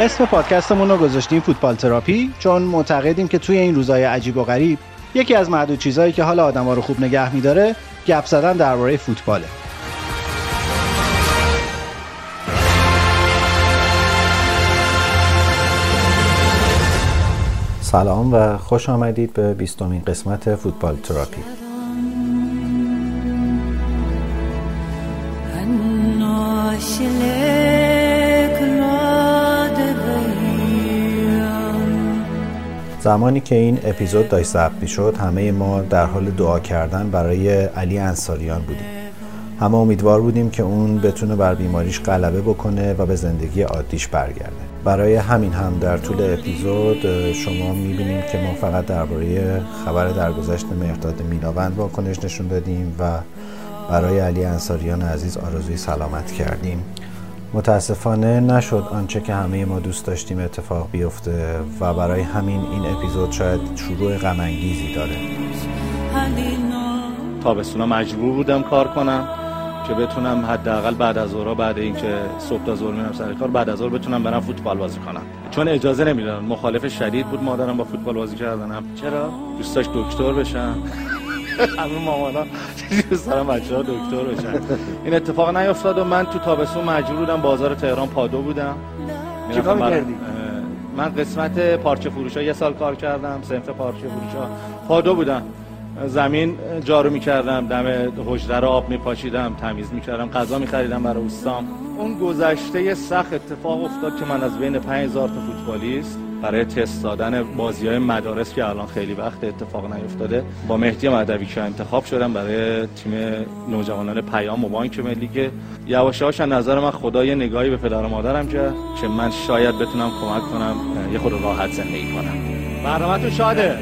اسم پادکستمون رو گذاشتیم فوتبال تراپی چون معتقدیم که توی این روزهای عجیب و غریب یکی از معدود چیزهایی که حال آدما رو خوب نگه میداره گپ زدن درباره فوتباله. سلام و خوش آمدید به بیستمین قسمت فوتبال تراپی. زمانی که این اپیزود داشت ضبط شد همه ما در حال دعا کردن برای علی انصاریان بودیم. همه امیدوار بودیم که اون بتونه بر بیماریش غلبه بکنه و به زندگی عادیش برگرده. برای همین هم در طول اپیزود شما می‌بینیم که ما فقط درباره خبر درگذشت مهرداد میناوند واکنش نشون دادیم و برای علی انصاریان عزیز آرزوی سلامت کردیم. متاسفانه نشد آنچه که همه ما دوست داشتیم اتفاق بیفته و برای همین این اپیزود شاید شروع غمانگیزی داره. تابستونا مجبور بودم کار کنم که بتونم حداقل بعد از ظهر بعد اینکه صبح تا ظهر میرم سر کار بعد از ظهر بتونم برم فوتبال بازی کنم. چون اجازه نمی‌دادن مخالف شدید بود مادرم با فوتبال بازی کردنم. چرا؟ دوست داشت دکتر بشم. همه مامانا دارم بچه ها دکتر بشن این اتفاق نیفتاد و من تو تابستون مجبور بودم بازار تهران پادو بودم. چیکار کردی؟ من قسمت پارچه فروش ها یه سال کار کردم سنف پارچه فروش ها پادو بودم. زمین جارو می‌کردم دم حجره رو آب میپاشیدم تمیز می‌کردم غذا میخریدم برای اوستام اون گذشته سخت اتفاق افتاد که من از بین 5000 تا فوتبالیست برای تست دادن بازی های مدارس که الان خیلی وقت اتفاق نیفتاده با مهدی مدوی که انتخاب شدم برای تیم نوجوانان پیام و بانک ملی که یواش یواش نظر من خدا یه نگاهی به پدر و مادرم کرد که من شاید بتونم کمک کنم یه خود راحت زندگی کنم. برنامه‌تون شاده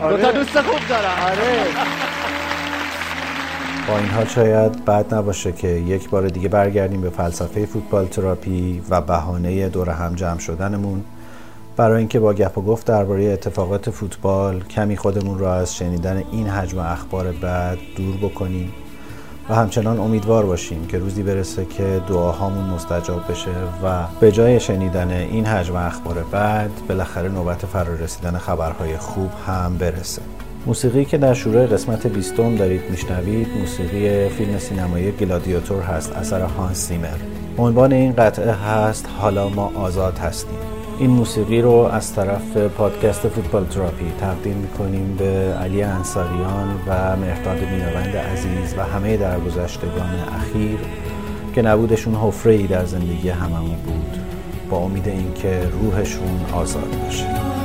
آره. دو تا دوست خوب دارم آره. با این حال شاید بد نباشه که یک بار دیگه برگردیم به فلسفه فوتبال تراپی و بهانه دور هم جمع شدنمون. برای اینکه با گپ و گفت درباره اتفاقات فوتبال کمی خودمون رو از شنیدن این حجم اخبار بعد دور بکنیم و همچنان امیدوار باشیم که روزی برسه که دعاهامون مستجاب بشه و به جای شنیدن این حجم اخبار بعد بالاخره نوبت فرارسیدن خبرهای خوب هم برسه. موسیقی که در شروع قسمت بیستم دارید میشنوید موسیقی فیلم سینمایی گلادیاتور هست اثر هانس زیمر عنوان این قطعه هست حالا ما آزاد هستیم. این موسیقی رو از طرف پادکست فوتبال تراپی تقدیم می‌کنیم به علی انصاریان و مهرداد میناوند عزیز و همه درگذشتگان اخیر که نبودشون حفره ای در زندگی هممون بود. با امید اینکه روحشون آزاد باشه.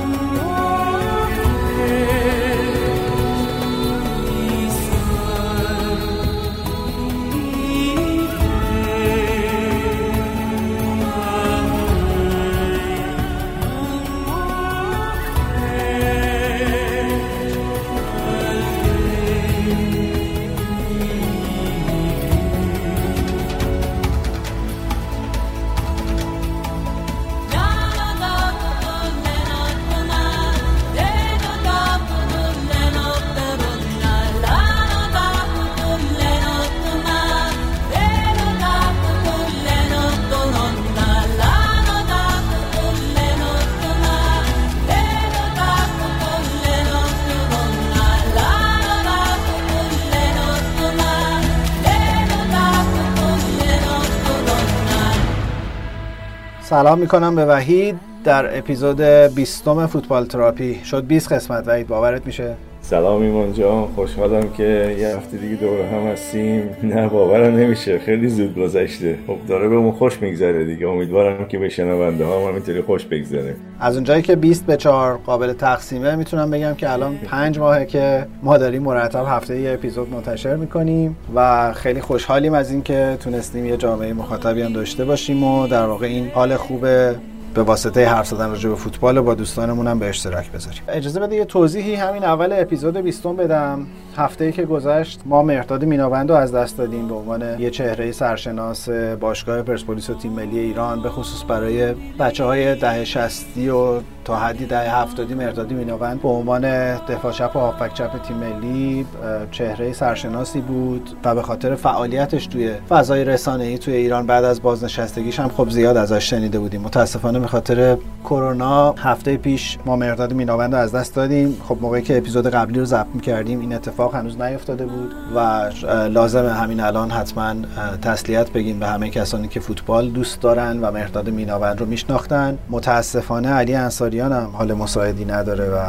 سلام می‌کنم به وحید. در اپیزود 20 فوتبال تراپی شد 20 قسمت. وحید باورت میشه؟ سلام ایمان جان. خوشحالم که یه هفته دیگه دور هم هستیم. نه باورم نمیشه. خیلی زود گذشته. خب داره بهمون خوش میگذره دیگه. امیدوارم که به شنونده ها همینطوری خوش بگذره. از اونجایی که 20 به 4 قابل تقسیمه می‌تونم بگم که الان 5 ماهه که ما داریم مرتب هفته یه اپیزود منتشر می‌کنیم و خیلی خوشحالیم از اینکه تونستیم یه جامعه مخاطبی هم داشته باشیم و در واقع این حال خوبه به واسطه حرف زدن راجع به فوتبال و با دوستانمون هم به اشتراک بذاریم. اجازه بده یه توضیحی همین اول اپیزود 20 بدم. هفته که گذشت ما مرداد میناوند رو از دست دادیم به عنوان یه چهره سرشناس باشگاه پرسپولیس و تیم ملی ایران به خصوص برای بچه های ده شستی و تا حدی ده هفتادی مردادی میناوند به عنوان دفاع چپ و هافک چپ تیم ملی چهره سرشناسی بود و به خاطر فعالیتش توی فضای رسانه‌ای توی ایران بعد از بازنشستگیش هم خب زیاد ازش شنیده بودیم. متاسفانه به خاطر کرونا هفته پیش ما مرداد میناوند رو از دست دادیم. خب موقعی که اپیزود قبلی رو ضبط کردیم این اتفاق هنوز نیفتاده بود و لازم همین الان حتما تسلیت بگیم به همه کسانی که فوتبال دوست دارن و مرداد میناوند رو میشناختن. متاسفانه علی انصاریان هم حال مساعدی نداره و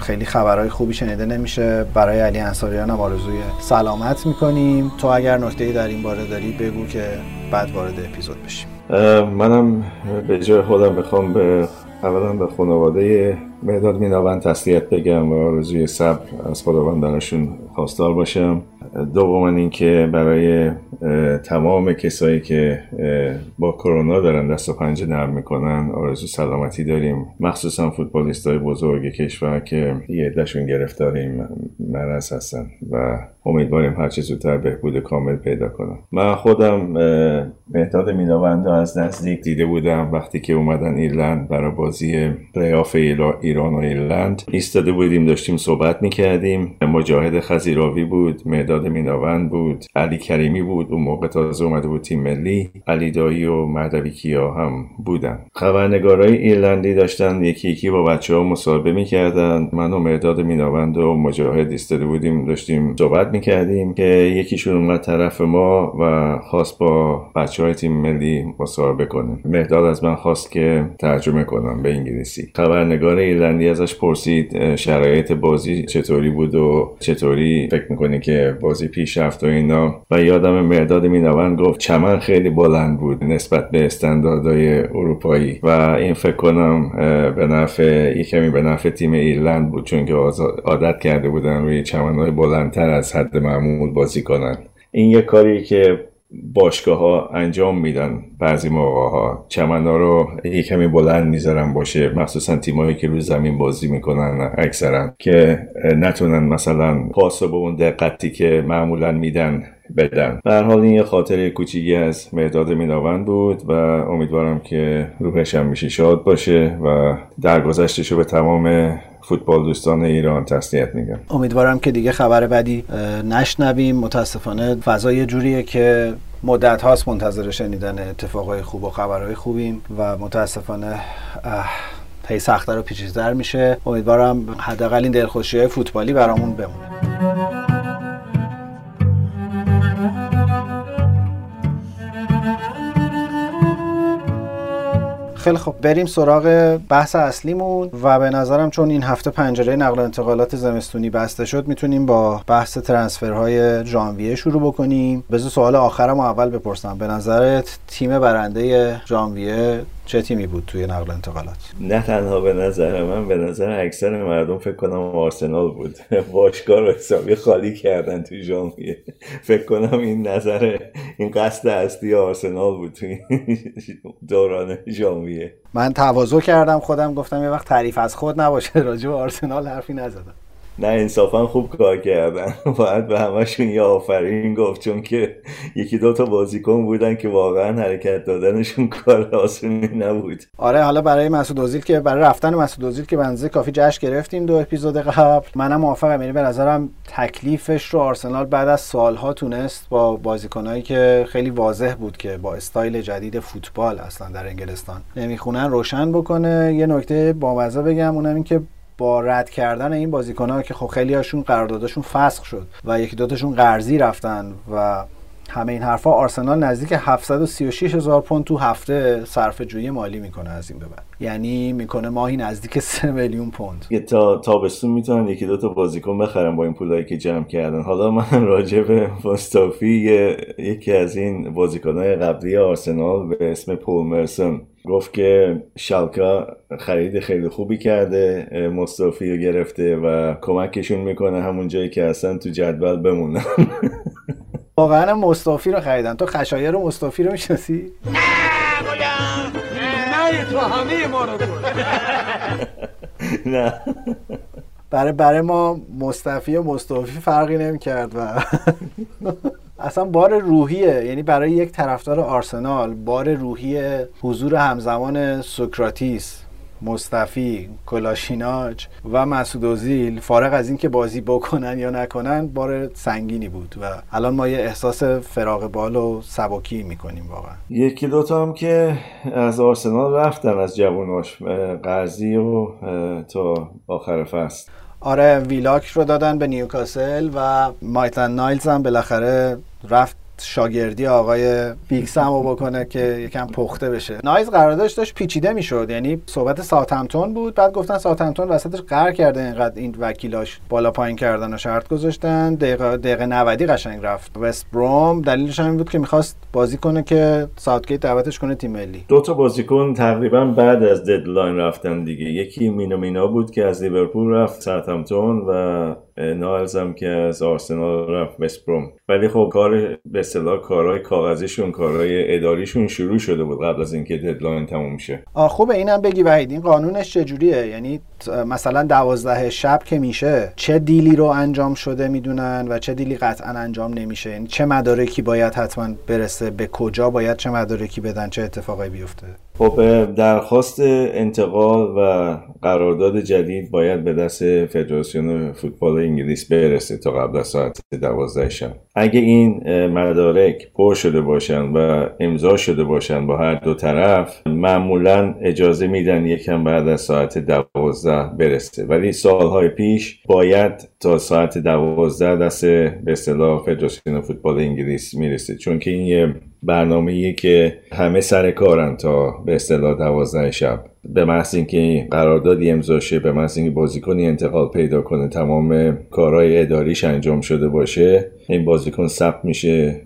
خیلی خبرهای خوبی شنیده نمیشه. برای علی انصاریان هم آرزوی سلامت می‌کنیم. تو اگر نکته در این باره داری بگو که بعد وارد اپیزود بشیم. منم به جای خودم بخوام به اولا به خانواده مهداد میناوند تسلیت بگم و آرزوی صبر از خداوند براشون خواستار باشم. دوم اینکه برای تمام کسایی که با کرونا دارن دست و پنجه نرم می‌کنن آرزو سلامتی داریم. مخصوصا فوتبالیست های بزرگ کشور که یه عدهشون گرفتاریم مرض هستن و امیدواریم هرچه زودتر بهبود کامل پیدا کنم. من خودم مهداد میناوند از نزدیک دیده بودم وقتی که اومدن ایرلند برای بازی پلیاف ایران و ایرلند. ایستاده بودیم داشتیم صحبت می‌کردیم. مجاهد خزیراوی بود مهداد میناوند بود علی کریمی بود. اون موقع تازه اومده بود تیم ملی. علی دایی و مهدوی کیا هم بودن. خبرنگارای ایرلندی داشتن یکی یکی با بچه ها مصاحبه می‌کردن. من و مهداد میناوند و مجاهد ایستاده بودیم داشتیم صحبت می‌کردیم که یکیشون اومد طرف ما و خواست با بچه های تیم ملی مصاحبه کنه مهداد از من خواست که ترجمه کنم به انگلیسی. خبرنگار ایرلندی ازش پرسید شرایط بازی چطوری بود و چطوری فکر می‌کنی که بازی پیش رفت و اینا؟ و یادم مرداد مینوند گفت چمن خیلی بلند بود نسبت به استانداردهای اروپایی. و این فکر کنم به نفع کمی به نفع تیم ایرلند بود چون که عادت کرده بودن روی چمنهای بلندتر از حد معمول بازی کنن. این یه کاری که باشگاه ها انجام میدن بعضی موقع ها چمن ها رو یه کمی بلند می‌ذارن باشه. مخصوصا تیمایی که روی زمین بازی می‌کنن اکثرا. که نتونن مثلا پاس به اون دقتی که معمولا میدن بدن. به حال این یه خاطره کوچیکی از مهداد میناوند بود و امیدوارم که روحش هم میشه شاد باشه و درگذشتش رو به تمام فوتبال دوستان ایران تسلیت میگم. امیدوارم که دیگه خبر بدی نشنویم. متاسفانه فضا یه جوریه که مدت هاست منتظر شنیدن اتفاقای خوب و خبرهای خوبیم و متاسفانه هی سختتر و پیچیده‌تر میشه. امیدوارم حداقل این دلخوشی فوتبالی برامون بمونه. خیلی خب بریم سراغ بحث اصلیمون و به نظرم چون این هفته پنجره نقل و انتقالات زمستونی بسته شد می‌تونیم با بحث ترنسفرهای ژانویه شروع بکنیم. بذار سوال آخرم اول بپرسم. به نظرت تیم برنده ژانویه چه تیمی بود توی نقل انتقالات؟ نه تنها به نظر من به نظر اکثر مردم فکر کنم آرسنال بود. باشگاه رو حسابی خالی کردن توی ژانویه. فکر کنم این نظر این قصد اصلی آرسنال بود توی دوران ژانویه. من تواضع کردم خودم گفتم یه وقت تعریف از خود نباشه. راجع به آرسنال حرفی نزدم. نه انصافا خوب کار کردن. باید به همشون یه آفرین گفت چون که یکی دو تا بازیکن بودن که واقعا حرکت دادنشون کار آسونی نبود. آره حالا برای مسعود اوزیل که برای رفتن مسعود اوزیل که بنزه کافی جشن گرفتیم دو اپیزود قبل. منم موافقم یعنی به نظرم تکلیفش رو آرسنال بعد از سالها تونست با بازیکنایی که خیلی واضح بود که با استایل جدید فوتبال اصلا در انگلستان نمی‌خونن روشن بکنه. یه نکته بامزه بگم اونم این که با رد کردن این بازیکن ها که خب خیلی هاشون قراردادشون فسخ شد و یکی دوتاشون قرضی رفتن و همه این حرفا آرسنال نزدیک 736 هزار پوند تو هفته صرف جویی مالی می‌کنه از این به بعد. یعنی می‌کنه ماهی نزدیک 3 میلیون پوند. تا تابستون می‌تونن یکی دو تا بازیکن بخرن با این پولایی که جمع کردن. حالا من راجع به مستافی یکی از این بازیکنهای قبلی آرسنال به اسم پول مرسون گفت که شالکا خرید خیلی خوبی کرده مصطفی رو گرفته و کمکشون می‌کنه همون جایی که اصلا تو جدول بمونن. واقعا مصطفی رو خریدن. تو خشایر رو مصطفی رو می‌شناسی؟ نه. تو همه ما رو نه برای برای ما مصطفی و مصطفی فرقی نمی کرد و اصلا بار روحیه. یعنی برای یک طرفدار آرسنال بار روحی حضور همزمان سوکراتیس مصطفی کلاشیناج و مسعود اوزیل فارغ از اینکه بازی بکنن یا نکنن بار سنگینی بود و الان ما یه احساس فراغ بال و سبکی می‌کنیم واقعا. یکی دوتا هم که از آرسنال رفتن از جواناش قرضی و تا آخر فصل. آره ویلاک رو دادن به نیوکاسل و مایتن نایلز هم بالاخره رفت شاگردی آقای بیکسم رو بکنه که یکم پخته بشه. نایز قراردادش داشت پیچیده می‌شد. یعنی صحبت ساتمتون بود. بعد گفتن ساتمتون وسطش قرار کرده. اینقدر این وکیلاش بالا پایین کردن و شرط گذاشتن. دقیقه دقیقه 90 قشنگ رفت. وست بروم دلیلش هم بود که می‌خواست بازی کنه که ساوتگیت دعوتش کنه تیم ملی. دو تا بازیکن تقریبا بعد از deadline رفتن دیگه. یکی مینامینو بود که از لیورپول رفت ساوتهمپتون و نایلز هم که از آرسنال رفت وست بروم ولی خب کار به اصطلاح کارهای کاغذیشون کارهای اداریشون شروع شده بود قبل از اینکه deadline تموم شه. خوبه. اینم بگی وحید این قانونش چجوریه؟ یعنی مثلا دوازده شب که میشه چه deal ی رو انجام شده می‌دونن و چه deal ی قطعا انجام نمیشه؟ یعنی چه مدارکی باید حتما برسه به کجا باید چه مدارکی بدن چه اتفاقی بیفته. خب درخواست انتقال و قرارداد جدید باید به دست فدراسیون فوتبال انگلیس برسه تا قبل از ساعت دوازده شب. اگه این مدارک پر شده باشن و امضا شده باشن با هر دو طرف معمولا اجازه میدن یکم بعد از ساعت دوازده برسه. ولی سالهای پیش باید تا ساعت دوازده دست به اصطلاح فدراسیون فوتبال انگلیس می‌رسه. چون که این یه برنامه که همه سر کارن تا به اصطلاح دوازده شب. به محض اینکه قراردادی امضا شه به محض اینکه بازیکنی انتقال پیدا کنه تمام کارهای اداریش انجام شده باشه این بازیکن ثبت میشه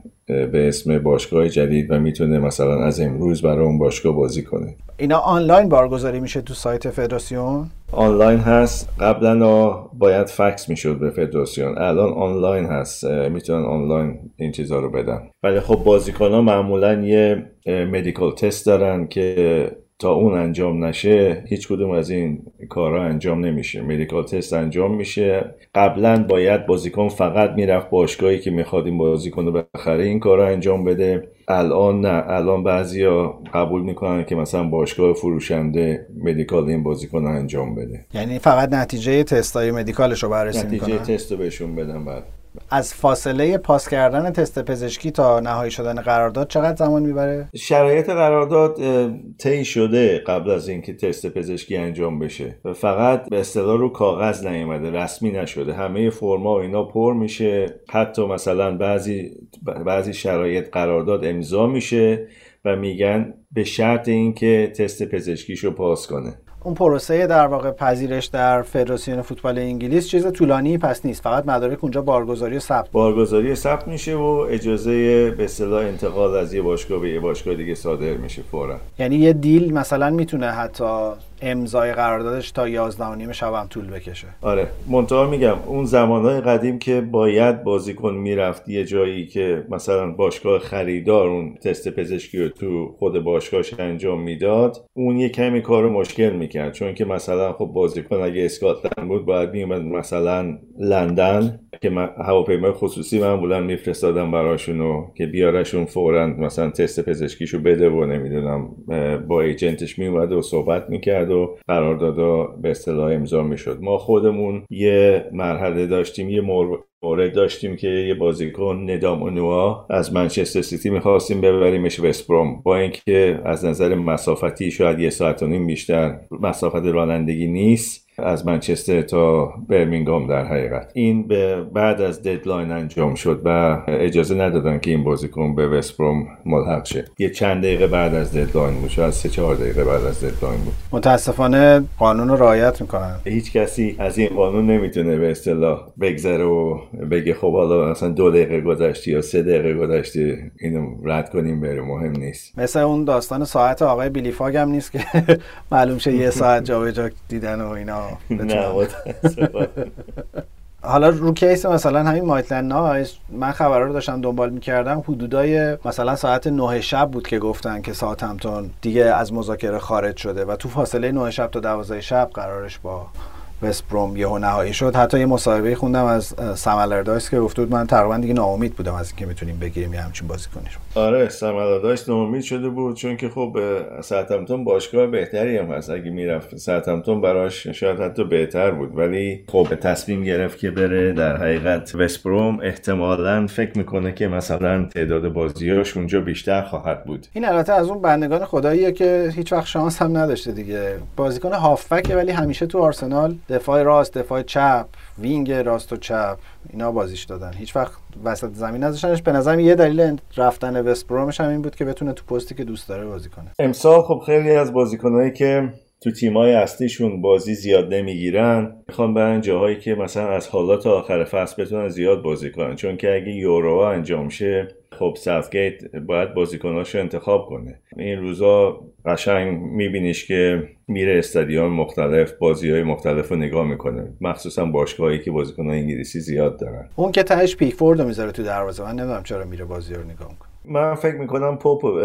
به اسم باشگاه جدید و می‌تونه مثلا از امروز برای اون باشگاه بازی کنه. اینا آنلاین بارگذاری میشه تو سایت فدراسیون؟ آنلاین هست. قبلا باید فکس می‌شد به فدراسیون. الان آنلاین هست. می‌تونن آنلاین این چیزها رو بدن. ولی خب بازیکن ها معمولا یه مدیکال تست دارن که تا اون انجام نشه هیچ کدوم از این کارها انجام نمیشه. مدیکال تست انجام میشه. قبلا باید بازیکن فقط می‌رفت باشگاهی که می‌خواد این بازیکن رو بخره این کار انجام بده. الان نه. الان بعضیا قبول می‌کنن که مثلا باشگاه فروشنده مدیکال این بازیکن رو انجام بده. یعنی فقط نتیجه تستای مدیکالش رو بررسی نتیجه تست رو بهشون بدن بعد. از فاصله پاس کردن تست پزشکی تا نهایی شدن قرارداد چقدر زمان می‌بره؟ شرایط قرارداد طی شده قبل از اینکه تست پزشکی انجام بشه. فقط به اصطلاح رو کاغذ نیومده رسمی نشده. همه فرما و اینا پر میشه. حتی مثلا بعضی بعضی شرایط قرارداد امضا میشه و میگن به شرط اینکه تست پزشکیشو پاس کنه. اون پروسه در واقع پذیرش در فدراسیون فوتبال انگلیس چیز طولانی پس نیست. فقط مدارک اونجا بارگذاری و ثبت. بارگذاری ثبت میشه و اجازه به اصطلاح انتقال از یه باشگاه به یه باشگاه دیگه صادر میشه فورا. یعنی یه دیل مثلا می‌تونه حتی امضای قراردادش تا 11 و نیم شب هم طول بکشه. آره منتها میگم اون زمانهای قدیم که باید بازیکن می‌رفت یه جایی که مثلا باشگاه خریدار اون تست پزشکی رو تو خود باشگاهش انجام می‌داد اون یه کمی کار مشکل می‌کرد. چون که مثلا خب بازیکن اگه اسکاتلند بود باید میومد مثلا لندن که هواپیمای خصوصی معمولا میفرستادن براشونو که بیارشون فورا مثلا تست پزشکیشو بده و نمی‌دونم با agent ش میومد و صحبت می‌کرد و قراردادا به اصطلاح امضا می‌شد. ما خودمون یه مرحله داشتیم یه مورد داشتیم که یه بازیکن ندوم اونوها از منچستر سیتی می‌خواستیم ببریمش وست بروم با اینکه از نظر مسافتی شاید یه ساعت و نیم بیشتر مسافت رانندگی نیست. از منچستر تا برمینگام در حقیقت. این به بعد از deadline انجام شد و اجازه ندادن که این بازیکن به وست بروم ملحق شه. یه چند دقیقه بعد از deadline بود شاید سه چهار دقیقه بعد از deadline بود. متاسفانه قانون رو رعایت می‌کنن. هیچ کسی از این قانون نمی‌تونه به اصطلاح بگذره و بگه خب حالا مثلا دو دقیقه گذشتی یا سه دقیقه گذشتی اینو رد کنیم بره مهم نیست. مثل اون داستان ساعت آقای بیلیفاگ هم نیست که معلوم شه یه ساعت جابجا دیدن و اینا. نه حالا رو کیس مثلا همین مایتلند نایس من خبرها رو داشتم دنبال می‌کردم حدودای مثلا ساعت 9 شب بود که گفتن که ساعت همتون دیگه از مذاکره خارج شده و تو فاصله 9 شب تا 12 شب قرارش با وست بروم یهو نهایی شد. حتی یه مصاحبه خوندم از سمالردایس که گفته بود من تقریبا دیگه ناامید بودم از اینکه می‌تونیم بگیریم یه همچین بازیکنی رو. آره سمالردایس ناامید شده بود چون که خب ساعتمتون باشگاه بهتری هم هست. اگه می‌رفت ساعتمتون براش شاید حتی بهتر بود. ولی خب تصمیم گرفت که بره. در حقیقت وست بروم احتمالا فکر می‌کنه که مثلا تعداد بازیاش اونجا بیشتر خواهد بود. این البته از اون بندگان خداییه که هیچ وقت شانس هم نداشته دیگه. بازیکن هافبک ولی همیشه تو آرسنال دفاع راست دفاع چپ wing راست و چپ اینا بازیش دادن. هیچ وقت وسط زمین نذاشتنش. به نظرم یه دلیل رفتن وست برومش هم این بود که بتونه تو پستی که دوست داره بازی کنه. امسال خب خیلی از بازیکنایی که تو تیمای اصلیشون بازی زیاد نمی‌گیرن می‌خوان برن جاهایی که مثلا از حالا تا آخر فصل بتونن زیاد بازی کنن. چون که اگه یورو انجام شه خب ساوتگیت باید بازیکناشو انتخاب کنه. این روزا قشنگ میبینیش که میره استادیوم مختلف بازی های مختلف رو نگاه می‌کنه. مخصوصا باشگاهایی که بازیکن انگلیسی زیاد دارن. اون که تهش پیکفورد رو می‌ذاره تو دروازه. من نمی‌دونم چرا میره بازی رو نگاه می‌کنه. من فکر می‌کنم پوپو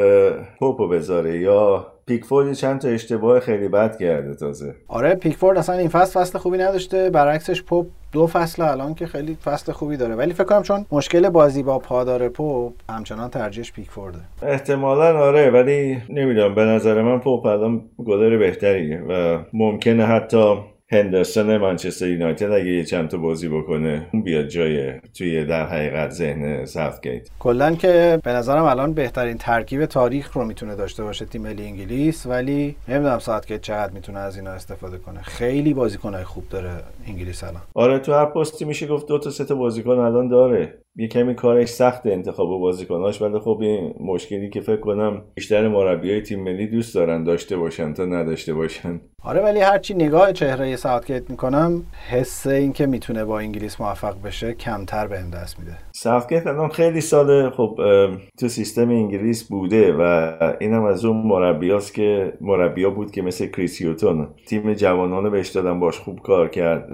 پوپو بذاره یا پیکفورد چند تا اشتباه خیلی بد کرده تازه. آره پیکفورد اصلا این فصل فصل خوبی نداشته. برعکسش پوپ دو فصل الان که خیلی فصل خوبی داره. ولی فکر کنم چون مشکل بازی با پا داره پوپ همچنان ترجیحش پیکفورده. احتمالا آره ولی نمی‌دونم. به نظر من پوپ الان گلر بهتریه و ممکنه حتی هندرسون منچستر یونایتد اگه یه چند تا بازی بکنه اون بیاد جای توی در حقیقت ذهن ساوتگیت کلا که به نظرم الان بهترین ترکیب تاریخ رو می‌تونه داشته باشه تیم ملی انگلیس ولی نمی‌دونم ساوتگیت چقدر می‌تونه از اینا استفاده کنه. خیلی بازیکنهای خوب داره انگلیس الان. آره تو هر پستی میشه گفت دو تا سه تا بازیکن الان داره. یه کمی کارش سخت انتخاب بازیکناش ولی خب این مشکلی که فکر کنم بیشتر مربیای تیم ملی دوست دارن داشته باشن تا نداشته باشن. آره ولی هرچی نگاه چهره ساوتگیت می‌کنم حس این که می‌تونه با انگلیس موفق بشه کمتر بهم دست میده. ساوتگیت الان خیلی ساله خب تو سیستم انگلیس بوده و اینم از اون مربیاست که مربیا بود که مثل کریسیوتون تیم جوانان بهش دادن باش خوب کار کرد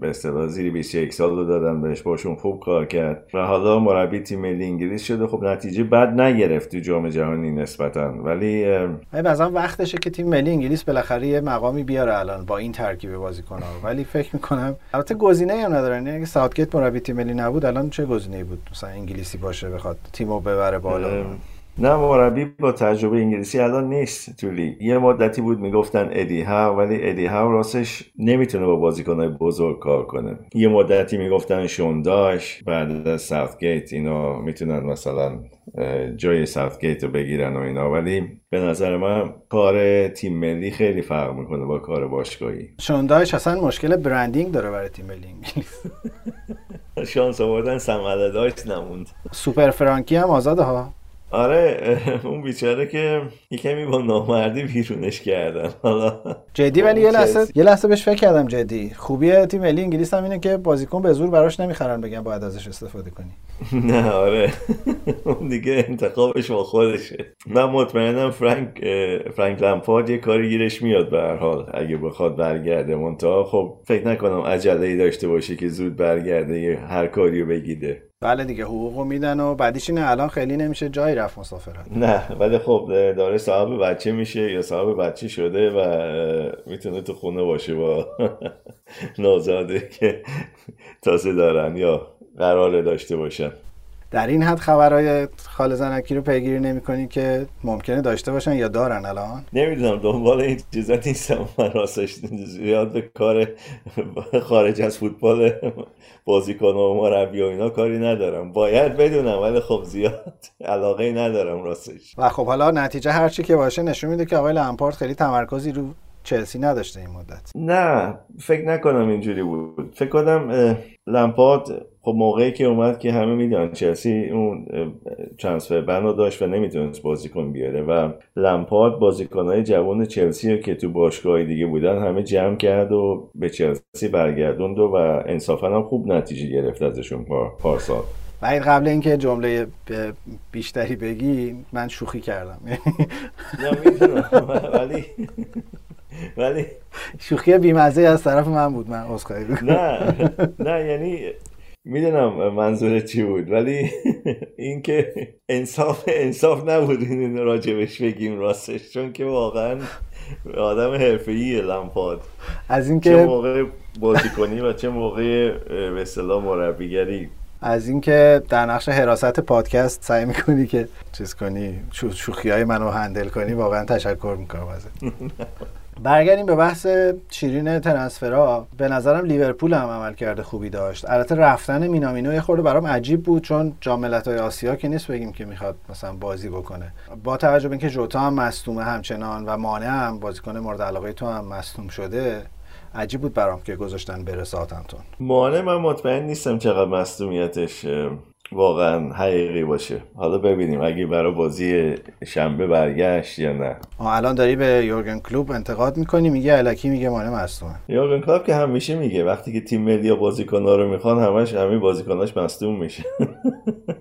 به اصطلاح زیر 21 سال رو دادن بهش باشون خوب کار کرد. و حالا مربی تیم ملی انگلیس شده. خب نتیجه بد نگرفت تو جام جهانی نسبتا. ولی مثلا وقتشه که تیم ملی انگلیس بالاخره یه مقامی بیاره الان با این ترکیب بازیکن‌ها. ولی فکر می‌کنم البته گزینه‌ای هم ندارن یعنی اگه ساوتگیت مربی تیم ملی نبود الان چه گزینه‌ای بود؟ مثلا انگلیسی باشه بخواد تیمو ببره بالا. نه مربی با تجربه انگلیسی الان نیست تو لیگ. یه مدتی بود می‌گفتن ادی هاو ولی ادی هاو راستش نمی‌تونه با بازیکنهای بزرگ کار کنه. یه مدتی می‌گفتن شون دایش بعد از ساوتگیت اینا می‌تونن مثلا جای ساوتگیت رو بگیرن و اینا. ولی به نظر من کار تیم ملی خیلی فرق می‌کنه با کار باشگاهی. شونداش اصلا مشکل برندینگ داره برای تیم ملی انگلیس. شانس آوردن سمله داشت نموند. سوپر فرانکی هم آزاده ها. آره اون بیچاره که یه کمی با نامردی بیرونش کردن. حالا جدی ولی یه لحظه یه لحظه بهش فکر کردم جدی. خوبی تیم ملی انگلیس هم اینه که بازیکن به زور براش نمی‌خرن بگن باید ازش استفاده کنی. نه آره. اون دیگه انتخابش با خودشه. من مطمئنم فرانک فرانک لمپارد یه کاری گیرش میاد به هر حال. اگه بخواد برگرده منتها خب فکر نکنم عجله ای داشته باشه که زود برگرده هر کاری رو بگیده. بله دیگه حقوقو میدن و بعدیش اینه الان خیلی نمیشه جایی رفت مسافرت. نه ولی خب داره صاحب بچه میشه یا صاحب بچه شده و می‌تونه تو خونه باشه با نازاده که تازه دارن یا قراره داشته باشن. در این حد خبرهای خال زنکی رو پیگیری نمی‌کنی که ممکنه داشته باشن یا دارن الان؟ نمی‌دونم دنبال این چیزا نیستم. من راستش زیاد به کار خارج از فوتبال بازیکن و مربی و اینا کاری ندارم. باید بدونم ولی خب زیاد علاقه ندارم راستش. و خب حالا نتیجه هرچی که باشه نشون میده که آقای لمپارد خیلی تمرکزی رو چلسی نداشته این مدت. نه فکر نکنم اینجوری بود. فکر کنم لمپارد خب موقعی که اومد که همه می‌دونن چلسی اون ترانسفر بنا داشت و نمی‌تونست بازیکن بیاره و لمپارد بازیکنهای جوان چلسی رو که تو باشگاه دیگه بودن همه جمع کرد و به چلسی برگردوند و انصافا هم خوب نتیجه گرفت ازشون پارسال. و قبل اینکه جمله بیشتری بگی من شوخی کردم. ولی ولی شوخی بیمزه از طرف من بود من عذرخواهی نه نه یعنی می‌دونم منظور چی بود ولی اینکه انصاف انصاف نبود این راجبش بگیم راستش چون که واقعا آدم حرفه‌ای لمپاد. از اینکه چه موقع بازیکنی و چه موقع به اصطلاح مربیگری از اینکه در نقش حراست پادکست سعی می‌کنی که چیز کنی شوخی های منو هندل کنی واقعا تشکر می‌کنم ازت. برگردیم به بحث شیرین ترنسفرها به نظرم لیورپول هم عمل کرده خوبی داشت. البته رفتن مینامینو یه خورده برام عجیب بود چون جام های آسیا که نیست بگیم که می‌خواد مثلا بازی بکنه. با توجه به اینکه جوتا هم مصدومه همچنان و مانع هم بازیکن مورد علاقه تو هم مصدوم شده عجیب بود برام که گذاشتن بره ساعتمتون مانع من مطمئن نیستم چقدر مصدومیتش واقعا حقیقی باشه. حالا ببینیم اگه برای بازی شنبه برگشت یا نه. الان داری به یورگن کلوب انتقاد می‌کنی؟ میگه الکی میگه مانع مصدومه. یورگن کلوب که همیشه میگه وقتی که تیم ملی یا بازیکن‌ها رو می‌خوان همش همین بازیکناش مصدوم میشه.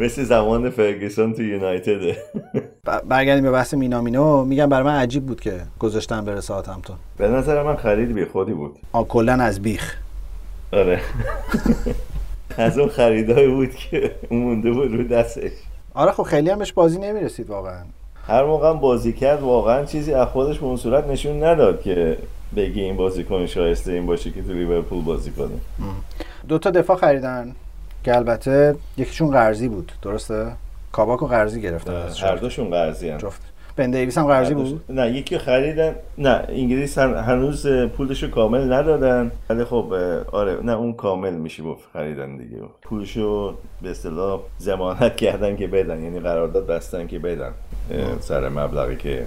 مثل زمان فرگسون تو یونایتد. برگردیم به بحث مینامینو. میگم برای من عجیب بود که گذاشتن بره ساعت همتون. به نظر من خرید بی خودی بود. آ کلا از بیخ. آره. از اون خریدای بود که مونده بود رو دستش. آره خب خیلی هم بهش بازی نمی‌رسید واقعا. هر موقع بازی کرد واقعا چیزی از خودش به اون صورت نشون نداد که بگی این بازیکن شایسته این باشه که تو لیورپول بازی کنه. دو تا دفاع خریدن. که البته یکیشون قرضی بود درسته؟ کاباکو قرضی گرفتن هر دوشون قرضی جفت. بن دیویس هم قرضی بود؟ نه یکی خریدن نه انگلیس هنوز پولشو کامل ندادن. ولی خب آره نه اون کامل میشه گفت خریدن دیگه. پولشو به اصطلاح ضمانت کردن که بدن یعنی قرارداد بستن که بدن سر مبلغی که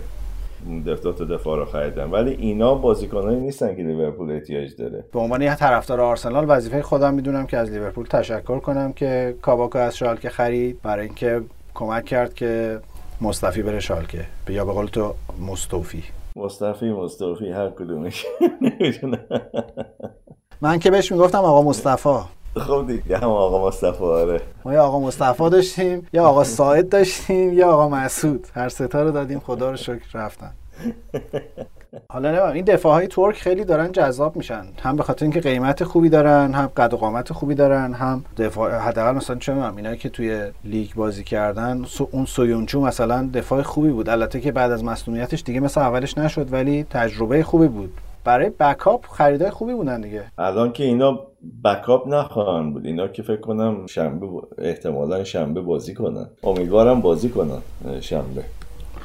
دفتا تو دفاع رو خریدن. ولی اینا بازیکنایی نیستن که لیورپول احتیاج داره. به عنوان یه طرفدار آرسنال وظیفه خودم می‌دونم که از لیورپول تشکر کنم که کاباکو از شالکه خرید برای اینکه کمک کرد که مصطفی بره شالکه. یا به قول تو مستوفی مصطفی مستوفی هر کدومش. من که بهش می‌گفتم آقا مصطفی. خب دیگه هم آقا مصطفی آره. ما یا آقا مصطفی داشتیم یا آقا ساعد داشتیم یا آقا مسعود. هر ستا رو دادیم خدا رو شکر رفتن. حالا نه این دفاع های ترک خیلی دارن جذاب میشن. هم به خاطر اینکه قیمت خوبی دارن هم قد و قامت خوبی دارن هم دفاع حداقل مثلا چه می‌دونم اینا که توی لیگ بازی کردن اون سویونچو مثلا دفاع خوبی بود. البته که بعد از مصونیتش دیگه مثل اولش نشد ولی تجربه خوبی بود. برای بکاپ خریدای خوبی بودن دیگه. الان که اینا بکاپ نخواهند بود. اینا که فکر کنم شنبه احتمالا شنبه بازی کنن. امیدوارم بازی کنن شنبه.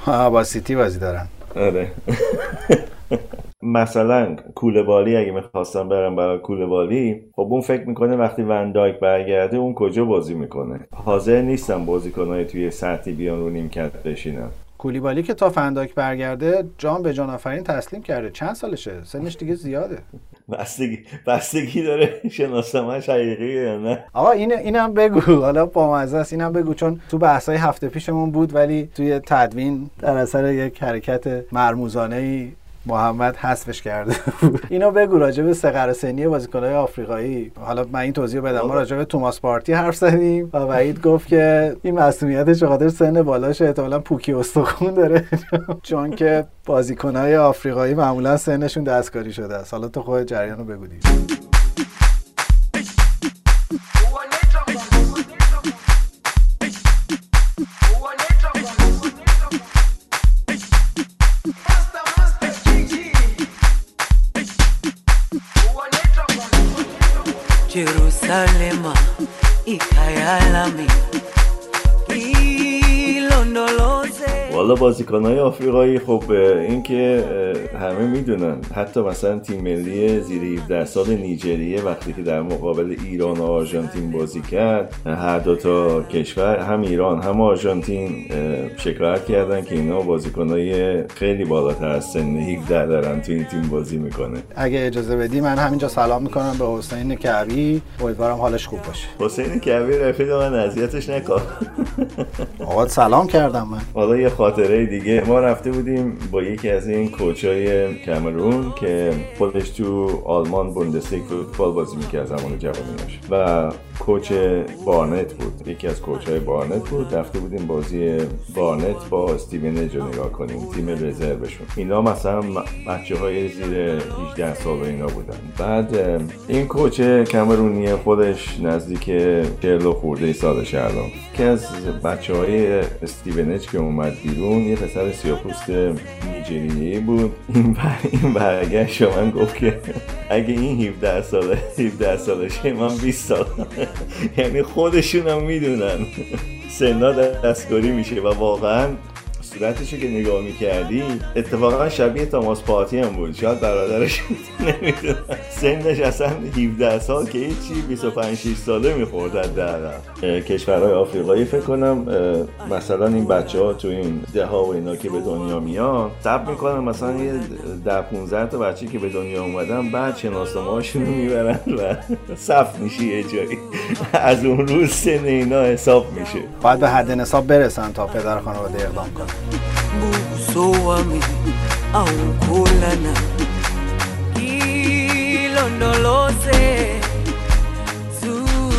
ها با سیتی بازی دارن. آره. مثلا کوله بالی اگه می‌خواستم برم برای کوله بالی خب اون فکر می‌کنه وقتی وندایک برگرده اون کجا بازی می‌کنه؟ حاضر نیستم بازیکنهای توی سطحی بیان رو نیمکت بشینن. کولیبالی که تا فنداک برگرده جان به جان آفرین تسلیم کرده. چند سالشه؟ سنش دیگه زیاده. بستگی بستگی داره شناسمش حقیقیه یا نه؟ آقا این اینم بگو. حالا با مزه است. اینم بگو چون تو بحثای هفته پیشمون بود ولی توی تدوین در اثر یک حرکت مرموزانه ای محمد حذفش کرده اینو بگو راجع به سقر سنی بازیکن‌های آفریقایی. حالا من این توضیح بدم. ما راجع به توماس پارتی حرف زدیم و وحید گفت که این مسئولیتش خاطر سن بالاش احتمالاً پوکی استخون داره. چون که بازیکن‌های آفریقایی معمولا سنشون دستکاری شده است. حالا تو خود جریان رو بگو Jerusalema ikhaya lami ilondoloza والا های آفریقایی خب این که همه می‌دونن. حتی مثلا تیم ملی زیر 17 سال نیجریه وقتی که در مقابل ایران و آرژانتین بازی کرد هر دو تا کشور هم ایران هم آرژانتین شکایت کردن که اینا های خیلی بالاتر از سن 17 دارن تو این تیم بازی می‌کنه. اگه اجازه بدی من همینجا سلام می‌کنم به حسین کعبی امیدوارم حالش خوب باشه. حسین کعبی رفیق من اذیتش نکن. آقا سلام کردم من. حالا یه خاطره دیگه. ما رفته بودیم با یکی از این کوچای کامرون که خودش تو آلمان بوندسلیگ فوتبال بازی می‌کرد زمان جوانیش و کوچ بارنت بود. یکی از کوچهای بارنت بود. رفته بودیم بازی بارنت با استیون رو نگاه کنیم. تیم رزروشون. اینا مثلا بچه های زیر 18 سال اینا بودن. بعد این کوچ کامرونی خودش نزدیک 40 خورده سالش الان. که از بچه های استیونج که اومد بیرون یه پسر سیاپوست نیجریه بود. این, این برگشت من گفت که اگه این 17 ساله 17 سالشه من 20 سال. یعنی خودشون هم می‌دونن. سنا دستگاری میشه و واقعا صورتشو که نگاه می‌کردی اتفاقا شبیه تاماس پاتی هم بود. شاید برادرش نمی‌دونم سنش اصلا 17 سال که هیچی 25 6 ساله می‌خورد در کشورهای آفریقایی فکر کنم مثلا این بچه ها تو این ده ها و اینا که به دنیا میان سب می‌کنن مثلا یه ده 15 تا بچه که به دنیا اومدن بعد شناسنامه هاشون رو می‌برن و صف میشه یه جایی. از اون روز سن اینا حساب میشه. باید به حد نصاب برسن تا پدر خانواده اقدام کنن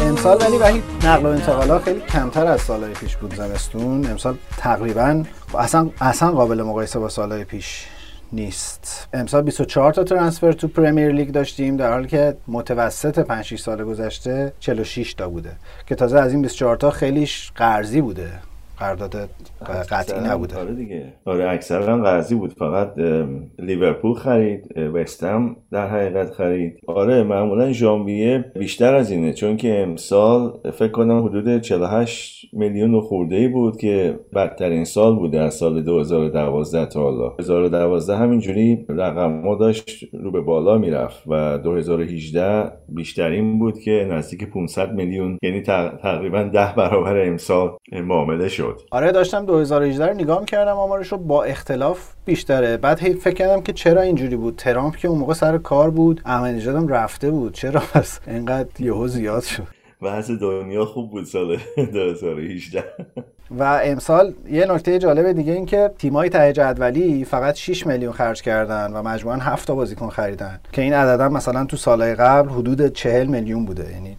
امسال ولی ولی نقل و انتقال خیلی کمتر از سالهای پیش بود زمستون. امسال تقریبا اصلا اصلا قابل مقایسه با سالهای پیش نیست. امسال 24 تا ترانسفر تو پرمیر لیگ داشتیم در حالی که متوسط 5 6 سال گذشته 46 تا بوده که تازه از این 24 تا خیلیش قرضی بوده. قرارداد قطعی نبوده. آره دیگه. آره اکثرا قرضی بود. فقط لیورپول خرید وستم در حقیقت خرید. آره معمولا ژانویه بیشتر از اینه. چون که امسال فکر کنم حدود 48 میلیون خورده ای بود که بدترین سال بوده از سال 2012 تا حالا. 2012 همینجوری رقم داشت رو به بالا می‌رفت و 2018 بیشترین بود که نزدیک 500 میلیون. یعنی تقریبا ده برابر امسال معامله شد. آره داشتم 2018 رو نگاه می‌کردم آمارش رو با اختلاف بیشتره. بعد هی فکر کردم که چرا اینجوری بود؟ ترامپ که اون موقع سر کار بود احمدی رفته بود. چرا پس اینقدر یهو زیاد شد؟ وضع دنیا خوب بود سال 2018 و امسال یه نکته جالب دیگه این که تیمای ته جدولی فقط 6 میلیون خرج کردن و مجموعا 7 تا بازیکن خریدن. که این عددا مثلا تو سالهای قبل حدود 40 میلیون بوده. یعنی